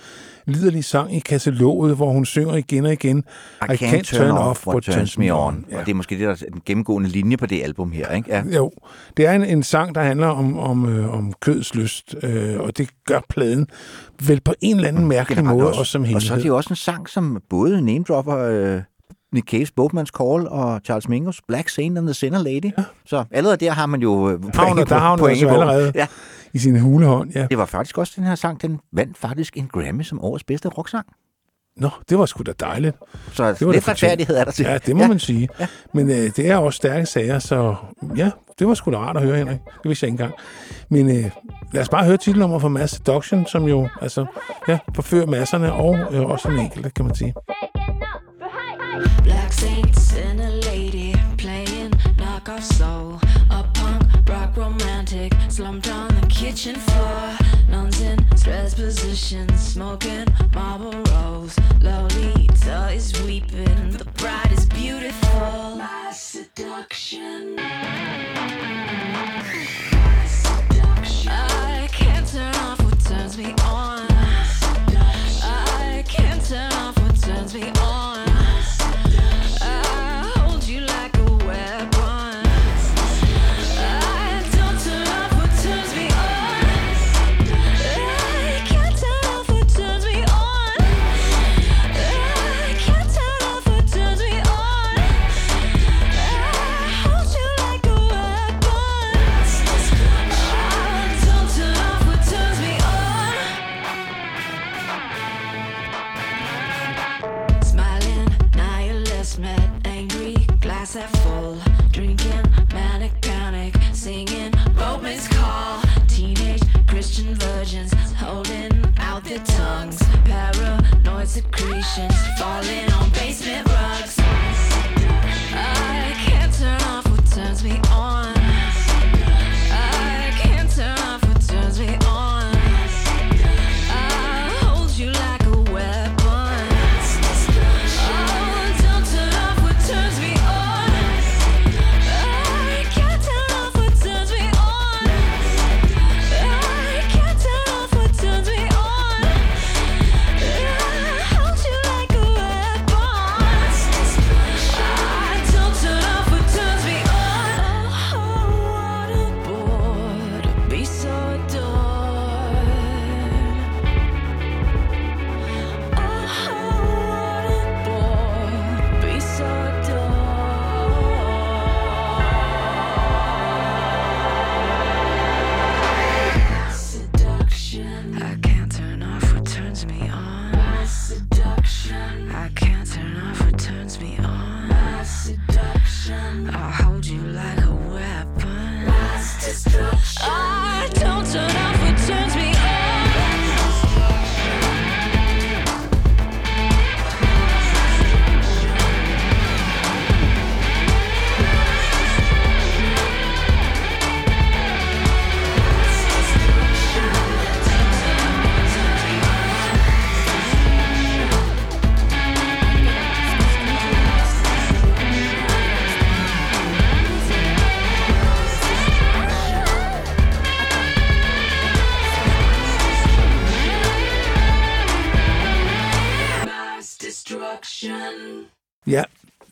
liderlige sang i kataloget, hvor hun synger igen og igen. I, can't, turn, off what turns me on. Ja. Og det er måske det, der er den gennemgående linje på det album her, ikke? Ja. Jo, det er en, en sang, der handler om, om, øh, om køds lyst, øh, og det gør pladen vel på en eller anden mærkelig måde, også, også som Og helhed. så er det jo også en sang, som både name-dropper øh, Nick Cave's Boatman's Call og Charles Mingus Black Saint and the Sinner Lady. Ja. Så allerede der har man jo øh, point der har point altså allerede Ja. i sin hulehånd. Ja. Det var faktisk også den her sang, den vandt faktisk en Grammy som årets bedste rocksang. Nå, det var sgu da dejligt. Så Det var lidt retfærdighed er der til. Ja, det må ja. man sige. Ja. Men øh, det er også stærke sager, så ja, det var sgu da rart at høre, Henrik. Det vidste jeg ikke engang. Men øh, lad os bare høre titelnummer for Mass Seduction, som jo altså, ja, forfører masserne og øh, også den enkelte, kan man sige. Black saints and a lady playing knockoff soul. A punk rock romantic slumped on the kitchen floor. Nuns in stress positions, smoking Marlboros. Lolita is weeping, the bride is beautiful. My seduction.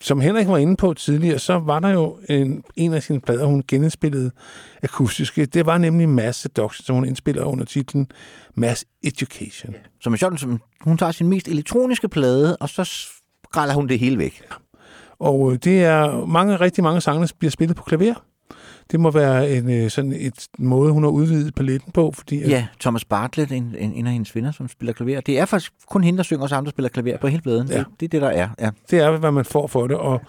Som Henrik var inde på tidligere, så var der jo en, en af sine plader, hun genindspillede akustiske. Det var nemlig Mass Seduction, som hun indspiller under titlen Mass Education. Som er sjovt, som hun tager sin mest elektroniske plade, og så skræller hun det hele væk. Og øh, det er mange, rigtig mange sange, der bliver spillet på klaver. Det må være en, øh, sådan et måde, hun har udvidet paletten på, fordi at, Ja, Thomas Bartlett, en, en, en af hendes venner, som spiller klaver. Det er faktisk kun hende, der synger, og ham, der spiller klaver på hele pladen. Ja. Det, det er det, der er. Ja. det er, hvad man får for det. Og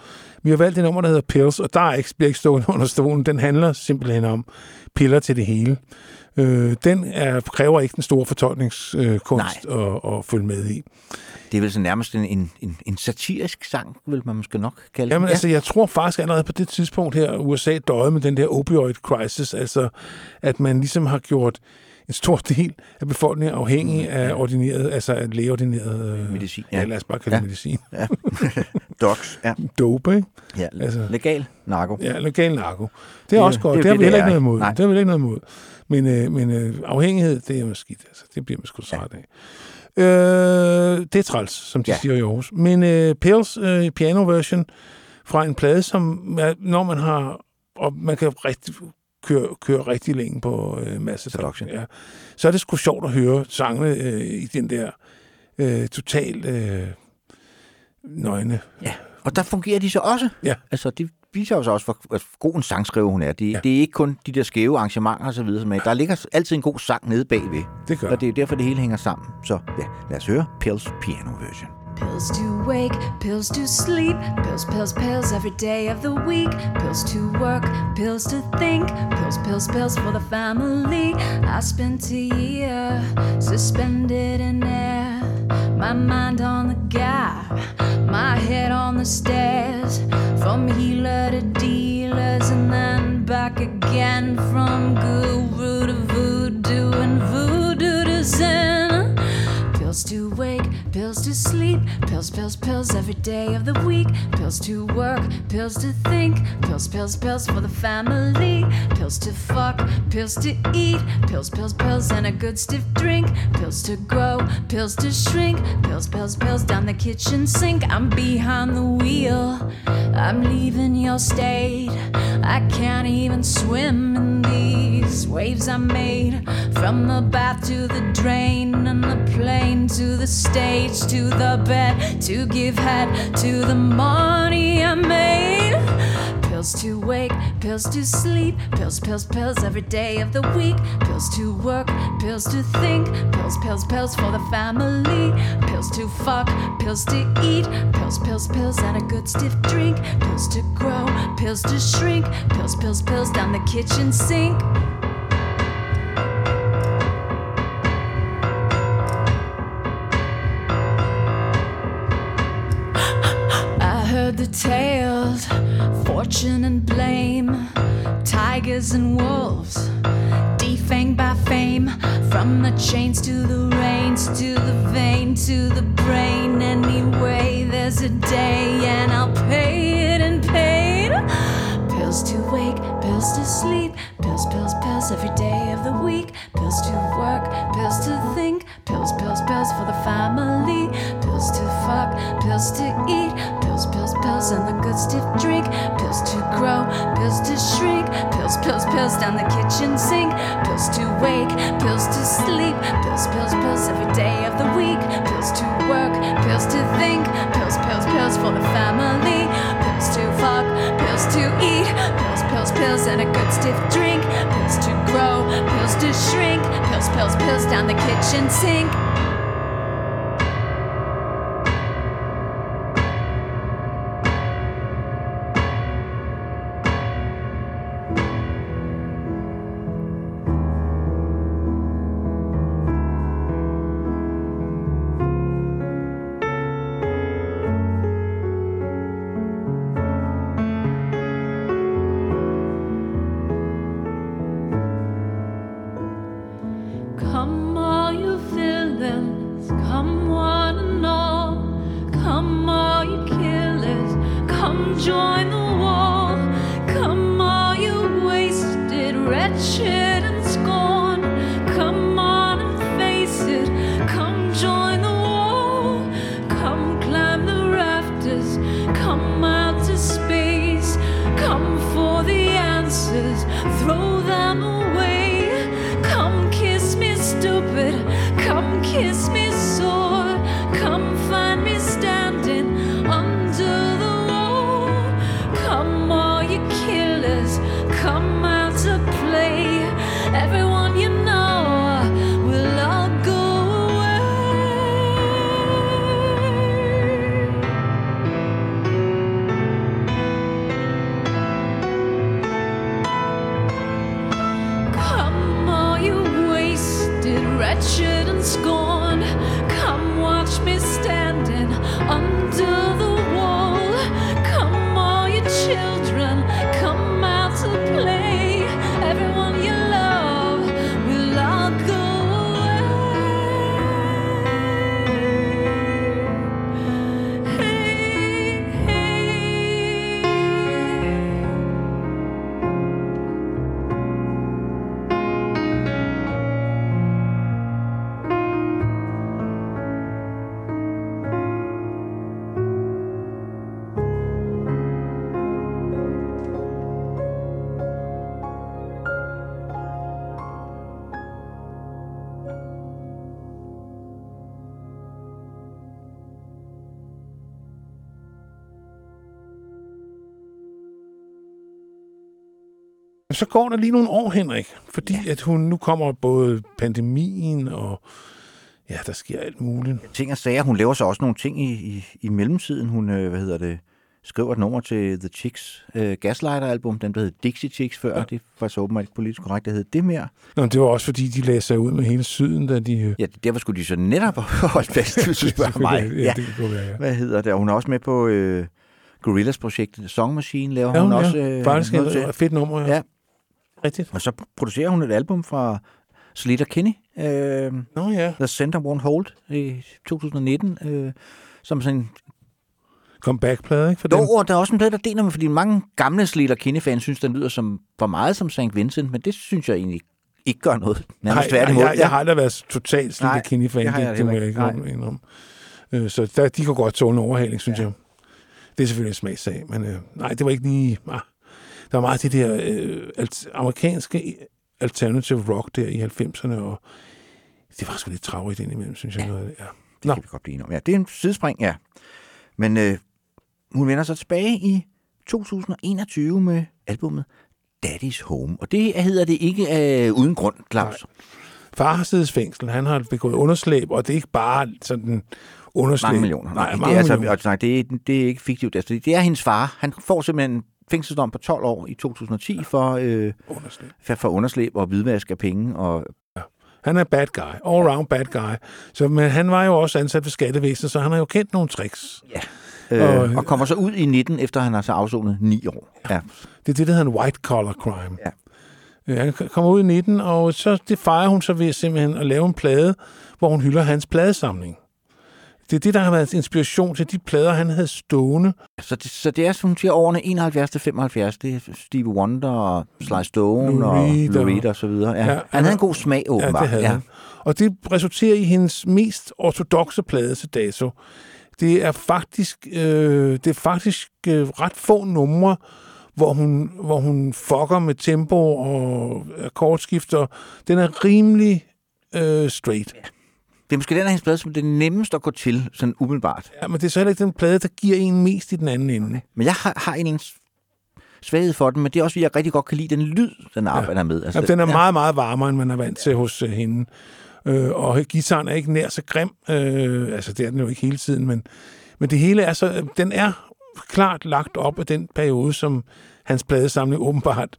Vi har valgt det nummer, der hedder Pills, og der er ikke, bliver ikke stående [laughs] under stolen. Den handler simpelthen om piller til det hele. Øh, den er, kræver ikke den store fortolkningskunst øh, at, at følge med i. Det er vel så nærmest en, en, en, satirisk sang, vil man måske nok kalde Jamen den. ja. altså, jeg tror faktisk allerede på det tidspunkt her, USA døde med den der opioid crisis, altså at man ligesom har gjort en stor del af befolkningen afhængig af ordineret, altså af lægeordineret øh, Medicin, Ja. ja. lad os bare kalde det Ja. medicin. Ja. [laughs] Docs, ja. Dope, ikke? ja. Altså- Legal narko. Ja, legal narko. Det er Det- også godt. det er Det, det har vi heller ikke er, noget imod. Nej. Det har vi heller ikke noget imod. Men, øh, men øh, afhængighed, det er jo skidt. Altså. Det bliver man sgu træt af. Øh, det er træls, som de ja. Siger i Aarhus. Men øh, Pills øh, piano version fra en plade, som er- når man har... Og man kan rigtig, køre, køre rigtig længe på øh, masse Seduction. Ja. Så er det sgu sjovt at høre sangene øh, i den der øh, totalt øh, nøgne. Ja. Og der fungerer de så også. Ja. Altså, de viser os også, hvor hvor god en sangskriver hun er. Det, Ja. det er ikke kun de der skæve arrangementer og så videre. Men der ligger altid en god sang nede bagved. Det gør Og det er derfor, det hele hænger sammen. Så ja, lad os høre Pills piano version. Pills to wake, pills to sleep, pills, pills, pills every day of the week. Pills to work, pills to think, pills, pills, pills for the family. I spent a year suspended in air, my mind on the gap, my head on the stairs. From healer to dealers and then back again. From guru to voodoo and voodoo to zen. Pills to wake, pills to sleep, pills, pills, pills every day of the week. Pills to work, pills to think, pills, pills, pills for the family. Pills to fuck, pills to eat, pills, pills, pills and a good stiff drink. Pills to grow, pills to shrink, pills, pills, pills down the kitchen sink. I'm behind the wheel, I'm leaving your state. I can't even swim in these waves I made from the bath to the drain and the plane to the stage to the bed to give head to the money I made. Pills to wake, pills to sleep, pills, pills, pills every day of the week. Pills to work, pills to think, pills, pills, pills for the family. Pills to fuck, pills to eat, pills, pills, pills and a good stiff drink. Pills to grow, pills to shrink, pills, pills, pills down the kitchen sink. Heard the tales, fortune and blame, tigers and wolves, defanged by fame. From the chains to the reins, to the vein, to the brain. Anyway, there's a day, and I'll pay it in pain. Pills to wake, pills to sleep, pills, pills, pills every day of the week. Pills to work, pills to think, pills, pills, pills for the family. Pills to fuck, pills to eat, pills, and the good stiff drink. Pills to grow, pills to shrink, pills, pills, pills down the kitchen sink. Pills to wake, pills to sleep, pills, pills, pills every day of the week. Pills to work, pills to think, pills, pills, pills for the family. Pills to fuck, pills to eat, pills, pills, pills and a good stiff drink. Pills to grow, pills to shrink, pills, pills, pills down the kitchen sink. Så går der lige nogle år, Henrik, fordi ja. at hun nu kommer både pandemien og ja, der sker alt muligt. Ting og sager. Hun laver så også nogle ting i, i, i mellemtiden. Hun, øh, hvad hedder det, skriver et nummer til The Chicks øh, Gaslighter-album, den der hed Dixie Chicks før. Ja. Det var så åbenbart ikke politisk korrekt, det hed det mere. Nå, men det var også fordi, de lagde sig ud med hele syden, da de... øh, Ja, derfor skulle de så netop [laughs] holde fast, hvis du spørger mig. Ja, Ja. det godt være, ja. Hvad hedder det? Og hun er også med på øh, Gorillas-projektet Song Machine, laver Ja, hun hun, også ja. øh, Faktisk et fedt nummer, ja. Ja. Rigtigt. Og så producerer hun et album fra Slater Kinney, øh, Nå ja. The Center Won't Hold, i 2019, øh, som sådan en Comeback-plade, ikke? For dem. Jo, og der er også en plade, der deler mig, fordi mange gamle Slater Kinney-fans synes, den lyder som, for meget som St. Vincent, men det synes jeg egentlig ikke gør noget. Nej, Nærmest jeg, tværtimod. jeg, jeg, har aldrig været totalt Nej, Sleater Kinney-fan, det det, det må jeg ikke indrømme. Øh, Så der, de kan godt tåle en overhaling, synes ja. jeg. Det er selvfølgelig en smagssag, men øh, nej, det var ikke lige... Ah, der var meget det der øh, alt, amerikanske alternative rock der i 90'erne, og det var sgu lidt travrigt indimellem, synes jeg. Noget, af det. ja. Det Nå. kan vi godt blive om. Ja, det er en sidespring, ja. Men øh, hun vender så tilbage i 2021 med albummet Daddy's Home. Og det hedder det ikke øh, uden grund, Claus. Far har siddet i fængsel, han har begået underslæb, og det er ikke bare sådan underslæb. Mange millioner. Nej, Nej, det, mange er altså, millioner. altså, nej det, er, det er ikke fiktivt. Altså, det er hendes far. Han får simpelthen en fængselsdom på 12 år i 2010 for, øh, underslæb. for, for underslæb og hvidvask af penge. Og, Han er bad guy, all around bad guy. Så, men han var jo også ansat ved skattevæsenet, så han har jo kendt nogle tricks. øh, Og- og, kommer så ud i 19, efter han har så afsonet 9 år. Ja. Det er det, der hedder en white collar crime. Ja. Øh, Han kommer ud i 19, og så det fejrer hun så ved simpelthen at lave en plade, hvor hun hylder hans pladesamling. Det er det, der har været inspiration til de plader, han havde stående. Så, det, så det er, som hun siger, årene 71 til 75. Det er Stevie Wonder og Sly Stone Lou og Lou og- Reed og så videre. Ja. Ja, han han havde en god smag, åbenbart. Ja, det havde han. Og det resulterer i hendes mest ortodoxe plade til dato. Det er faktisk, øh, det er faktisk øh, ret få numre, hvor hun, hvor hun fucker med tempo og akkordskifter. Den er rimelig øh, straight. Det er måske den af hendes plade, som det nemmest at gå til, sådan umiddelbart. Ja, men det er så heller ikke den plade, der giver en mest i den anden ende. Men jeg har, har en, svaghed for den, men det er også, fordi jeg rigtig godt kan lide den lyd, den arbejder med. Altså, Jamen, den er ja. meget, meget varmere, end man er vant til hos øh, hende. Øh, og gitaren er ikke nær så grim. Øh, altså, det er den jo ikke hele tiden, men, men det hele er så... Den er klart lagt op af den periode, som hans pladesamling åbenbart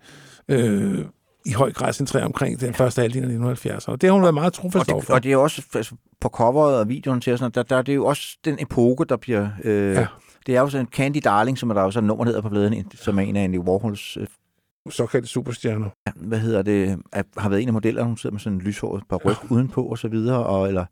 øh, i høj grad centrerer omkring den første halvdel af 1970'erne. Og det har hun været meget trofast overfor. og det er også altså, på coveret og videoen til, sådan, der, der er det jo også den epoke, der bliver... Øh, Ja. ja. Det er jo sådan Candy Darling, som er der også et nummer, der hedder på bladen, som er en af Andy Warhols øh, Såkaldte superstjerner. hvad hedder det, er, har været en af modellerne, hun sidder med sådan en lyshåret par ryg udenpå og så videre, og, eller,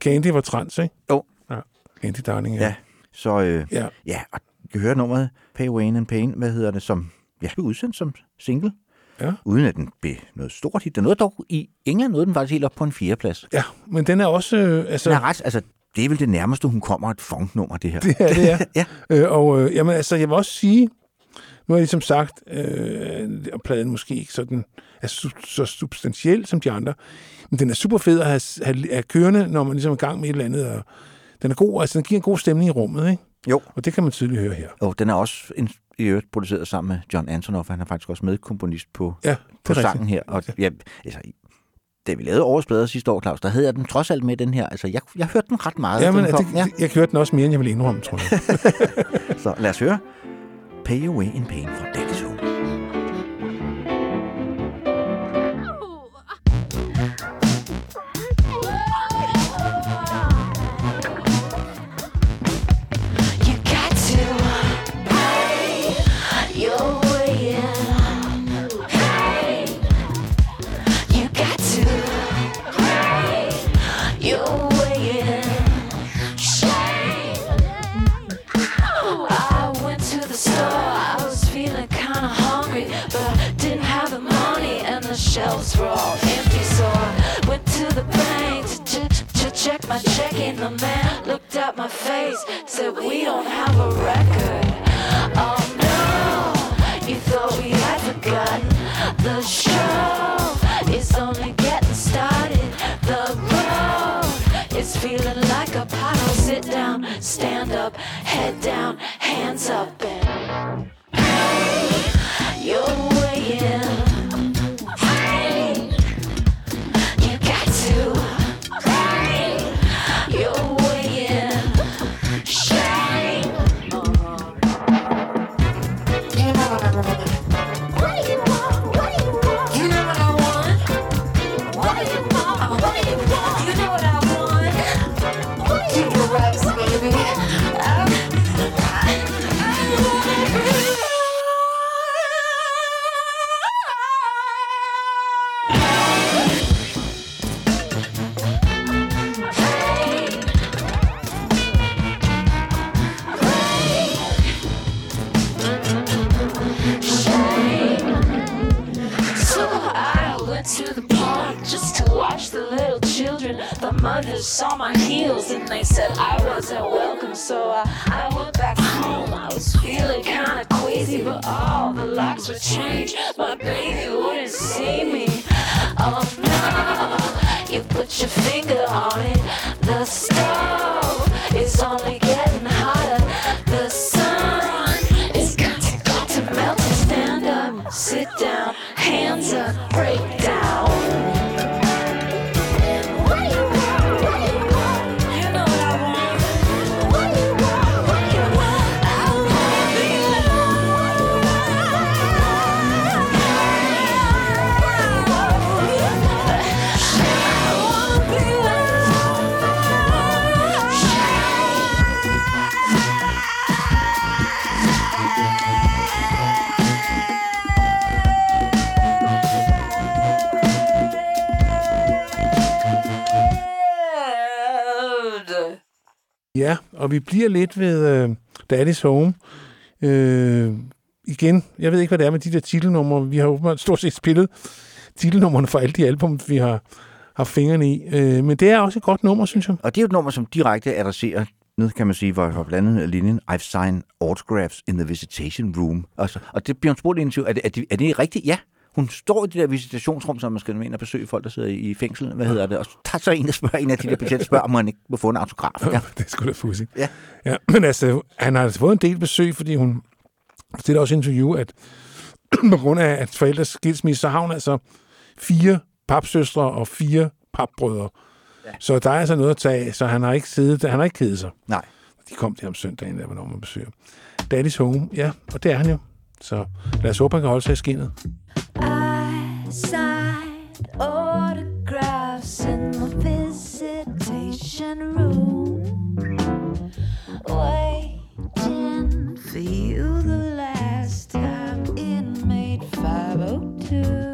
Candy var trans, ikke? Jo. Ja. Candy Darling, ja. Ja. så øh, ja. ja, og du kan høre nummeret Pay Wayne and Pain, hvad hedder det, som jeg blev udsendt som single, Ja. uden at den blev noget stort hit. Den nåede dog i England nåede den faktisk helt op på en fjerdeplads. Ja, men den er også... Øh, altså, Den er ret, altså, det er vel det nærmeste, hun kommer et funknummer, det her. Det er det, ja. [laughs] ja. Øh, og øh, jamen, altså, jeg vil også sige, nu har jeg ligesom sagt, øh, og pladen måske ikke sådan, er su- så substantiel som de andre, men den er super fed at have, have, have kørende, når man ligesom er i gang med et eller andet, og den er god, altså den giver en god stemning i rummet, ikke? Jo. Og det kan man tydeligt høre her. Og den er også en, i øvrigt produceret sammen med John Antonoff, han er faktisk også medkomponist på, Ja, på det sangen her. Og ja, altså, da vi lavede årets blader sidste år, Claus, der havde jeg den trods alt med den her. Altså, jeg, jeg hørte den ret meget. Ja, men den det, kom. ja. jeg hørte den også mere, end jeg vil indrømme, tror jeg. [laughs] Så lad os høre. Pay Away in Pain fra Daddy's were all empty. So I went to the bank to, ch- to check my checking. The man looked at my face, said, "We don't have a record." Oh no, you thought we had forgotten the show is only getting started. The road is feeling like a puddle. Sit down, stand up, head down, hands up, and pay your mothers saw my heels and they said I wasn't welcome. So I, I went back home. I was feeling kinda queasy, but all the locks were changed. My baby wouldn't see me. Oh no, you put your finger on it. The stove is only getting hotter. The sun is got to, got to melt. Stand up, sit down, hands up, break down. Og vi bliver lidt ved øh, Daddy's Home. Øh, igen, jeg ved ikke, hvad det er med de der titelnumre. Vi har åbenbart stort set spillet titelnummerne for alle de album, vi har har fingrene i. Øh, men det er også et godt nummer, synes jeg. Og det er jo et nummer, som direkte adresserer ned, kan man sige, hvor hvor blandt andet linjen, I've signed autographs in the visitation room. Altså, og det bliver hun spurgt i interview, er det, er, det, er det rigtigt? Ja. Hun står i det der visitationsrum, som man skal ind og besøge folk, der sidder i fængsel. Hvad hedder det? Og så tager så en, der spørger en af de der betjente, spørger, om han ikke må få en autograf. Ja. det er sgu da pudsigt. Ja. ja. Men altså, han har altså fået en del besøg, fordi hun stiller også i interview, at [clears throat] på grund af at forældres skilsmisse, så har hun altså fire papsøstre og fire papbrødre. Ja. Så der er altså noget at tage af, så han har ikke siddet, han har ikke kedet sig. Nej. De kom der om søndagen, der hvornår man besøger. Daddy's Home, ja, og det er han jo. Så lad os håbe, han kan holde sig i skinnet. Signed autographs in the visitation room, waiting for you the last time inmate 502.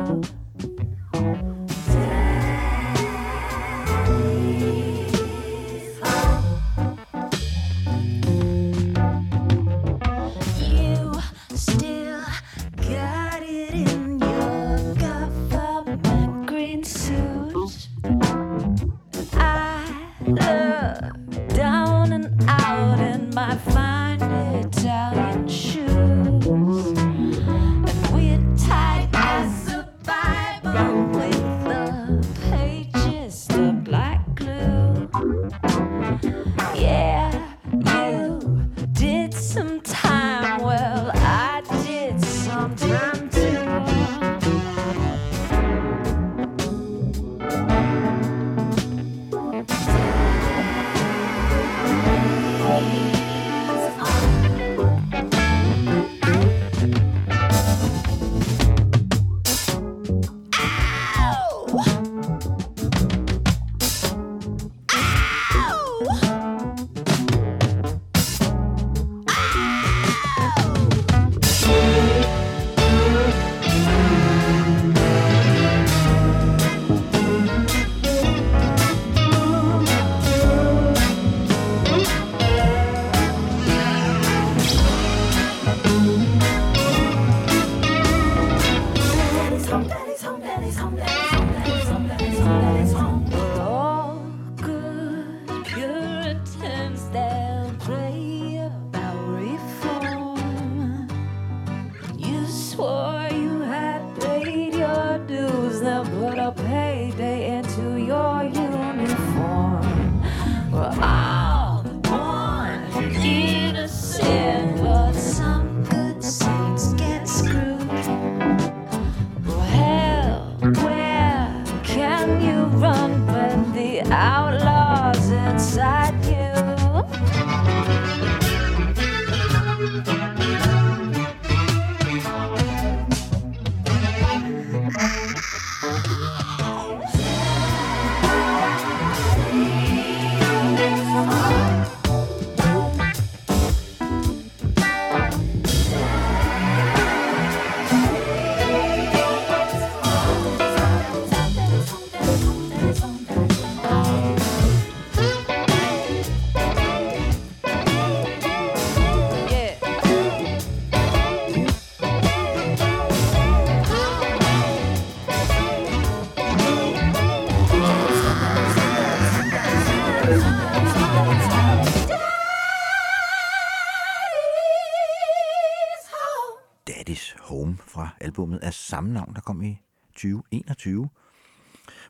kom i 2021.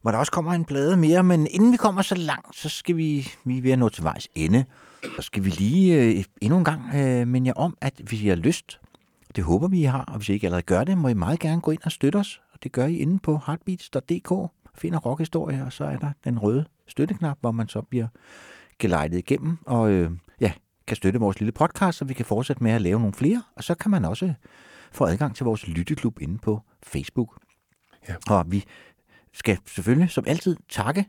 Hvor der også kommer en plade mere, men inden vi kommer så langt, så skal vi, vi er ved at nå til vejs ende. Så skal vi lige øh, endnu en gang øh, minde jer om, at hvis I har lyst, det håber vi, I har, og hvis I ikke allerede gør det, må I meget gerne gå ind og støtte os. Og det gør I inde på heartbeats.dk. Finder rockhistorie, og så er der den røde støtteknap, hvor man så bliver gelejtet igennem, og øh, ja, kan støtte vores lille podcast, så vi kan fortsætte med at lave nogle flere. Og så kan man også få adgang til vores lytteklub inde på Facebook. Ja. Og vi skal selvfølgelig, som altid, takke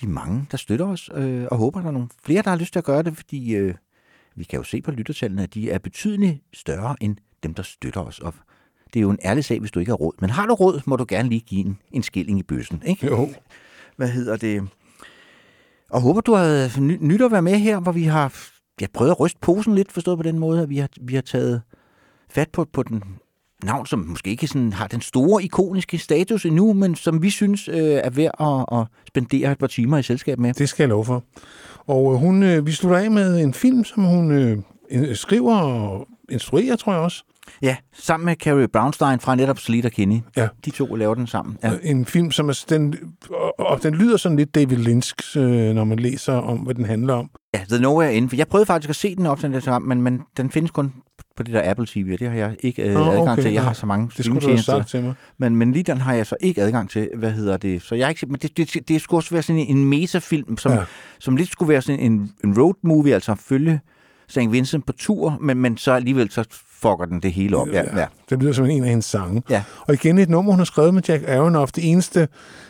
de mange, der støtter os, øh, og håber, der er nogle flere, der har lyst til at gøre det, fordi øh, vi kan jo se på lyttertallene, at de er betydeligt større end dem, der støtter os. Og det er jo en ærlig sag, hvis du ikke har råd. Men har du råd, må du gerne lige give en, en skilling i bøssen. Ikke? Jo. Hvad hedder det? Og håber, du har ny, nyt at være med her, hvor vi har ja, prøvet at ryste posen lidt, forstået på den måde, at vi har, vi har taget fat på, på den navn, som måske ikke sådan har den store ikoniske status endnu, men som vi synes øh, er værd at, at spendere et par timer i selskab med. Det skal jeg love for. Og øh, hun, øh, vi slutter af med en film, som hun øh, øh, skriver og instruerer, tror jeg også. Ja, sammen med Carrie Brownstein fra netop Sleater Kinney. Ja. De to laver den sammen. Ja. En film, som er, den, og, og den lyder sådan lidt David Lynch, øh, når man læser om, hvad den handler om. ja, The Nowhere. For jeg prøvede faktisk at se den op, den der, sammen, men, men den findes kun på det der Apple TV, og det har jeg ikke øh, Nå, adgang okay, til. Jeg har så mange Det skulle du have sagt til mig. Men, men lige den har jeg så ikke adgang til, hvad hedder det. Så jeg ikke men det, det, det skulle også være sådan en metafilm, som, ja. som lidt skulle være sådan en, en road movie, altså følge St. Vincent på tur, men, men så alligevel så fucker den det hele op. Ja, ja. Det lyder som en af hendes sange. Ja. Og igen et nummer, hun har skrevet med Jack Aronoff. Det eneste,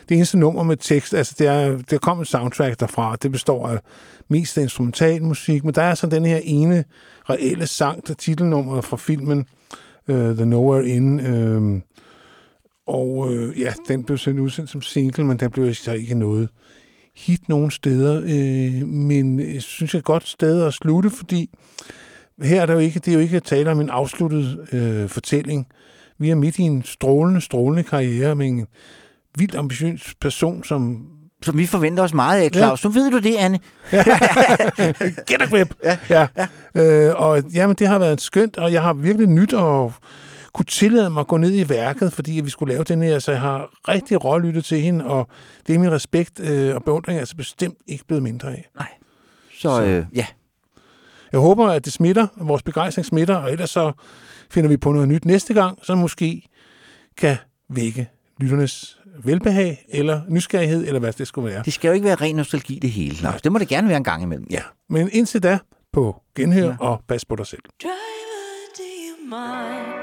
det eneste nummer med tekst, altså det er, der kom et soundtrack derfra. Det består af mest af instrumental musik, men der er så den her ene reelle sang, der titelnummer fra filmen uh, The Nowhere Inn. Uh, og uh, ja, den blev sendt udsendt som single, men den blev så ikke noget hit nogen steder. Uh, men jeg synes, det er et godt sted at slutte, fordi her er der jo ikke, det er jo ikke at tale om en afsluttet øh, fortælling. Vi er midt i en strålende, strålende karriere med en vildt ambitiøs person, som... Som vi forventer os meget af, Claus. Ja. Nu ved du det, Anne. [laughs] Get a grip! Ja, ja. ja. Øh, og jamen, det har været skønt, og jeg har virkelig nyt at kunne tillade mig at gå ned i værket, fordi vi skulle lave den her, så jeg har rigtig rålyttet til hende, og det er min respekt øh, og beundring altså bestemt ikke blevet mindre af. Nej. Så øh, ja, Jeg håber, at det smitter, at vores begejstring smitter, og ellers så finder vi på noget nyt næste gang, som måske kan vække lytternes velbehag, eller nysgerrighed, eller hvad det skulle være. det skal jo ikke være ren nostalgi det hele, Claus. Det må det gerne være en gang imellem. Ja. Men indtil da, på genhør ja. og pas på dig selv. Driver, do you mind?